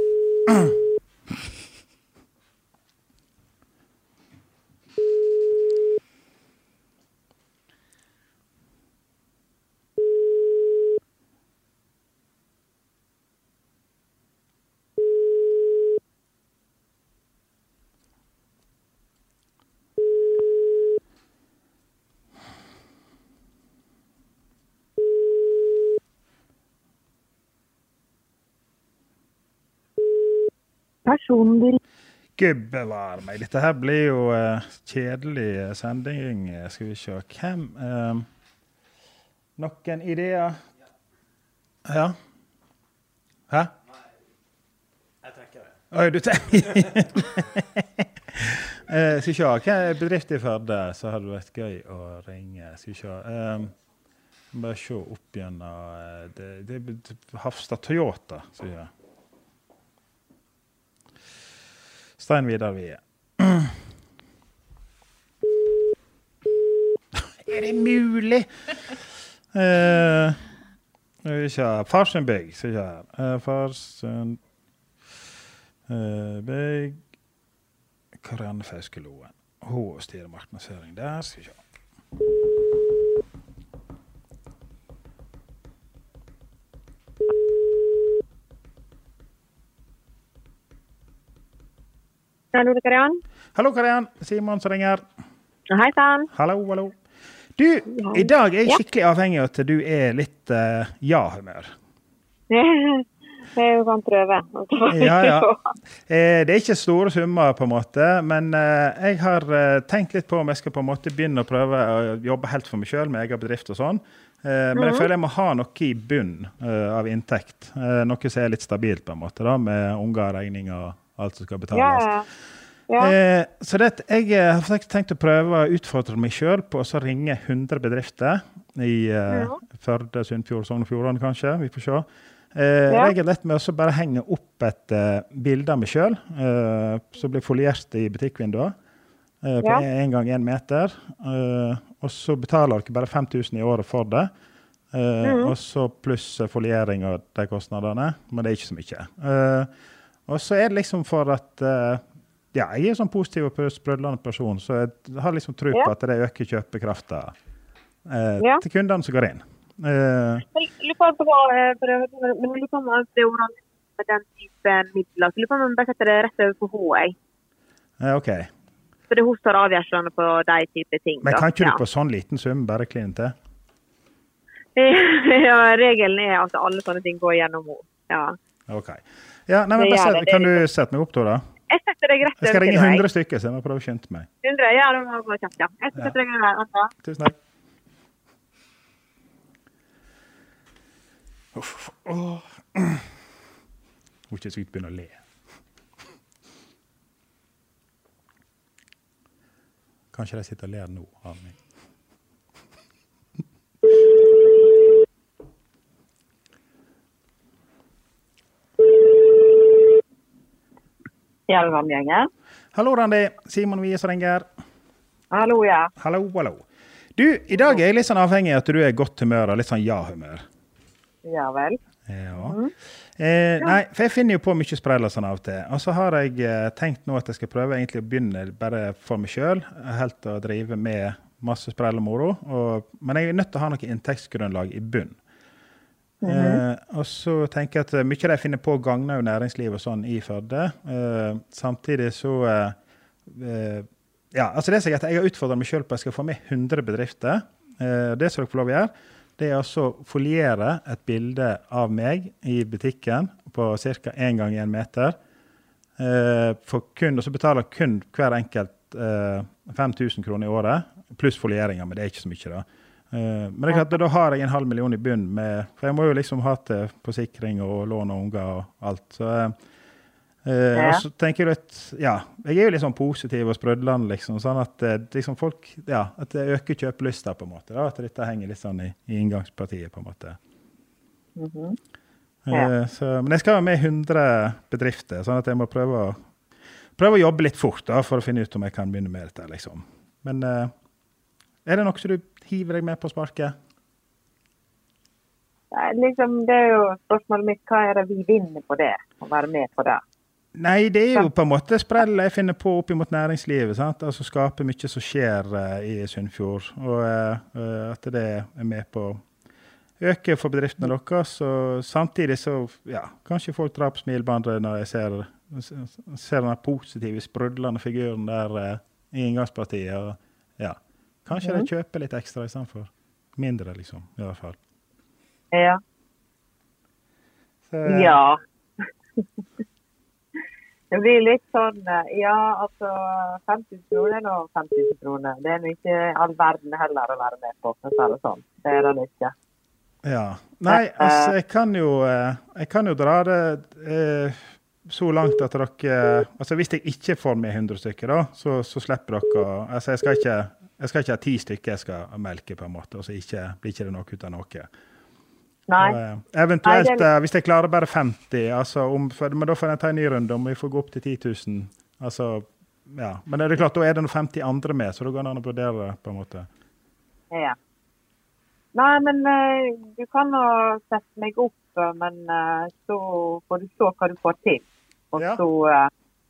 Personen du
Gud bevare meg. Dette her blir jo uh, kjedelig sending. Skal vi se Hvem uh, Noen ideer? Ja? Hæ?
Jeg trekker det.
Oi, du tenker *laughs* Uh, Skal vi se. Hva er bedrift i Førde så hadde vært gøy å ringe? Skal vi se. Eh, bare se opp gjennom uh, det, det, er Hafstad Toyota, sier jeg. Stein Vidar Vie. Er det mulig?! Eh, skal vi se. Farsund bygg. Skal vi her. Eh, Farsund eh, bygg Karianne Fauske-Loen. Hun styrer markedsføring der. Skal vi se.
Hallo, Karian.
Hallo, Karian. Simon som ringer.
Hei sann.
Hallo, hallo. Du, i dag er jeg skikkelig avhengig av at du er litt uh, ja-humør. *laughs*
Jeg kan prøve. *laughs*
Ja, ja. Eh, det er ikke store summer, på en måte, men eh, jeg har tenkt litt på om jeg skal på en måte begynne å prøve å jobbe helt for meg sjøl med egen bedrift og sånn. Men jeg
Mhm.
føler jeg må ha noe i bunn eh, av inntekt. Noe som er litt stabilt, på en måte, da, med unger, regninger alt som skal betales.
ja. Ja.
Eh, så det, jeg eh, har tenkt å prøve å utfordre meg sjøl på å ringe 100 bedrifter i eh,
Ja.
Førde, Sunnfjord, Sogn og Fjordane, kanskje. Vi får se. Eh,
Ja.
Regel lett med å bare henge opp et uh, bilde av meg sjøl, uh, som blir foliert i butikkvinduet. Eh, på én gang én meter. Uh, og så betaler dere bare 5000 i året for det. Eh,
Mhm.
Og så pluss eh, foliering og de kostnadene. Men det er ikke så mye. Eh, og så er det liksom for at uh, ja, jeg er sånn positiv og sprudlende person, så jeg har liksom tro på
Ja.
at det øker kjøpekrafta uh,
Ja.
til kundene som går inn. Uh,
Jeg lurer på hva eh, jeg- jeg på om det er med den type midler. Så lurer på om bare setter det rett over på H, jeg.
eh, OK.
For det hun som tar avgjørelsene på de type ting.
Men kan ikke
ja.
du på sånn liten sum bare kline til? *laughs*
ja, regelen er at alle sånne ting går gjennom henne. Ja.
OK. Ja, nei, men bare Kan du sette meg opp, da? da?
Jeg setter deg rett
Jeg skal ringe
til
100 stykker, så jeg må prøve å skynde meg.
100? Ja, du må gå kjapt, ja. Jeg setter deg over.
Tusen takk. Uff. Åh. er ikke sykt begynne å le. Kanskje de sitter og ler nå av meg.
Hjelmgjengen.
Hallo, Randi. Simon Wie som ringer.
Hallo, ja.
Hallo, hallo. Du, i dag er jeg litt sånn avhengig av at du er i godt humør og litt sånn ja-humør.
Ja vel.
Ja. Eh, nei, for jeg finner jo på mye sprell og sånn av og til. Og så har jeg eh, tenkt nå at jeg skal prøve egentlig å begynne bare for meg sjøl. Helt å drive med masse sprell og moro. Og, men jeg er nødt til å ha noe inntektsgrunnlag i bunn. Eh, og så tenker jeg at mye av det jeg finner på, gagner jo næringslivet og sånn i Førde. Eh, samtidig så eh, eh, Ja, altså det som er at jeg har utfordra meg sjøl på at jeg skal få med 100 bedrifter. Eh, det skal dere få lov å gjøre det er altså å foliere et bilde av meg i butikken på ca. én gang 1 meter. Eh, for kun, og så betaler kun hver enkelt eh, 5000 kroner i året, pluss folieringer, men det er ikke så mye. Da eh, Men det er klart, da har jeg en halv million i bunn, med, for jeg må jo liksom ha til forsikring og lån og unger og alt. Så, eh,
Ja.
Og så tenker jeg at ja, jeg er jo litt sånn positiv og sprudlende, liksom. Sånn at eh, liksom folk, ja, at det øker kjøpelysta, på en måte. Da, at dette henger litt sånn i, i inngangspartiet, på en måte.
Mm
-hmm.
Ja.
så, men jeg skal med 100 bedrifter, sånn at jeg må prøve å, prøve å jobbe litt fort da, for å finne ut om jeg kan begynne med dette. liksom. Men eh, er det noe du hiver deg med på sparket?
Liksom, det er jo spørsmålet mitt. Hva er det vi vinner på det? Å være med på det?
Nei, det er jo på en måte sprell jeg finner på opp mot næringslivet. sant? Altså Skape mye som skjer eh, i Sunnfjord. Og eh, at det er med på å øke for bedriftene deres. Og samtidig så ja, kanskje folk drar på smilebåndet når jeg ser, ser den positive, sprudlende figuren der uh, i inngangspartiet. Og, ja, kanskje de kjøper litt ekstra istedenfor mindre, liksom. I hvert fall.
Ja.
Så,
Ja. *laughs* Det blir litt sånn eh, Ja, altså 50 kroner er nå 50 kroner. Det er ikke all verden heller å være med på, for å si det sånn. Det er det ikke.
Ja. Nei, altså, jeg kan jo, eh, jeg kan jo dra det eh, så langt at dere altså Hvis jeg ikke får med 100 stykker, da, så, så slipper dere å altså, jeg, skal ikke, jeg skal ikke ha ti stykker jeg skal melke, på en måte, og så ikke, blir ikke det noe ut av noe.
Nei.
Og, eh, eventuelt,
Nei, det
eh, hvis jeg klarer bare 50, altså, om, for, men da får jeg ta en ny runde om vi får gå opp til 10 000. Altså, ja. Men det er klart, da er det noen 50 andre med, så da går det an å vurdere det. på en måte.
Ja. Nei, men eh, du kan nå sette meg opp, men så får du se hva du får til. Og
Ja.
så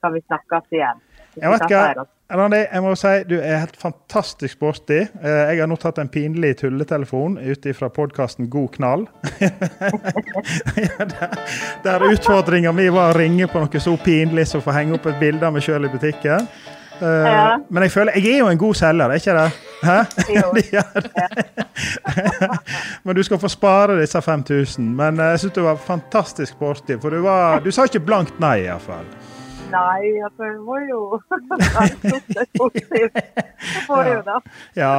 kan vi snakkes igjen.
Jeg vet ikke,
det.
Randi, jeg må si du er helt fantastisk sporty. Eh, Jeg har nå tatt en pinlig tulletelefon ut fra podkasten God knall. *laughs* Der, utfordringa mi var å ringe på noe så pinlig som å få henge opp et bilde av meg sjøl i butikken. Eh,
Ja.
Men jeg føler jeg er jo en god selger, er ikke det? Hæ?
Jo. *laughs*
Ja, *laughs* men du skal få spare disse 5000. Men eh, jeg syns du var fantastisk sporty, for du, var, du sa ikke blankt nei, iallfall.
Nei, altså, hun må jo *laughs* jo da.
Ja,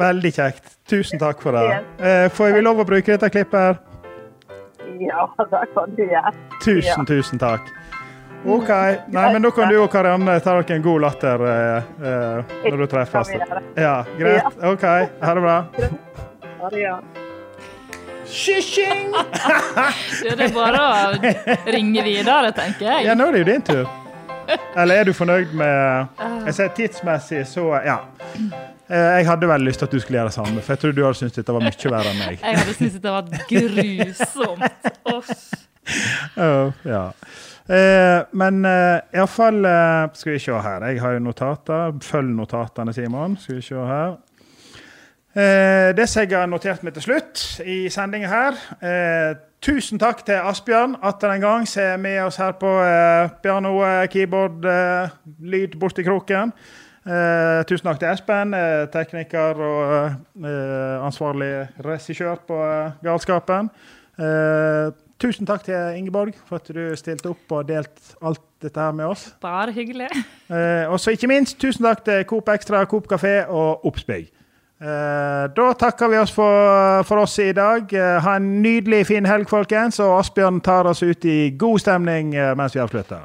veldig kjekt. Tusen takk for det. Eh, får vi lov å bruke dette klippet? her?
Ja, det kan du gjøre.
Tusen, tusen takk. OK. Nei, men da kan du og Karianne ta dere en god latter eh, eh, når du treffes. Ja, greit. OK. Ha det bra.
Ha det, ja.
Shishing! *laughs*
Det er bare å ringe videre, tenker jeg.
Ja, nå er det jo din tur. Eller er du fornøyd med Jeg ser tidsmessig, så ja. Eh, Jeg hadde veldig lyst til at du skulle gjøre det samme, for jeg tror du hadde syntes dette var mye verre enn meg.
Jeg hadde syntes dette var grusomt. *laughs*
Oh, ja. Eh, men uh, iallfall uh, Skal vi se her. Jeg har jo notater. Følg notatene, Simon. Skal vi se her. Eh, det som jeg har notert meg til slutt i sendinga her eh, Tusen takk til Asbjørn atter en gang, som er med oss her på eh, piano, eh, keyboard, eh, lyd borti kroken. Eh, tusen takk til Espen, eh, tekniker og eh, ansvarlig regissør på Galskapen. Eh, tusen takk til Ingeborg for at du stilte opp og delte alt dette her med oss.
Bare hyggelig.
Eh, og så ikke minst tusen takk til Coop Extra, Coop Kafé og Obsbygg. Eh, da takker vi oss for, for oss i dag. Eh, ha en nydelig fin helg, folkens. Og Asbjørn tar oss ut i god stemning eh, mens vi avslutter.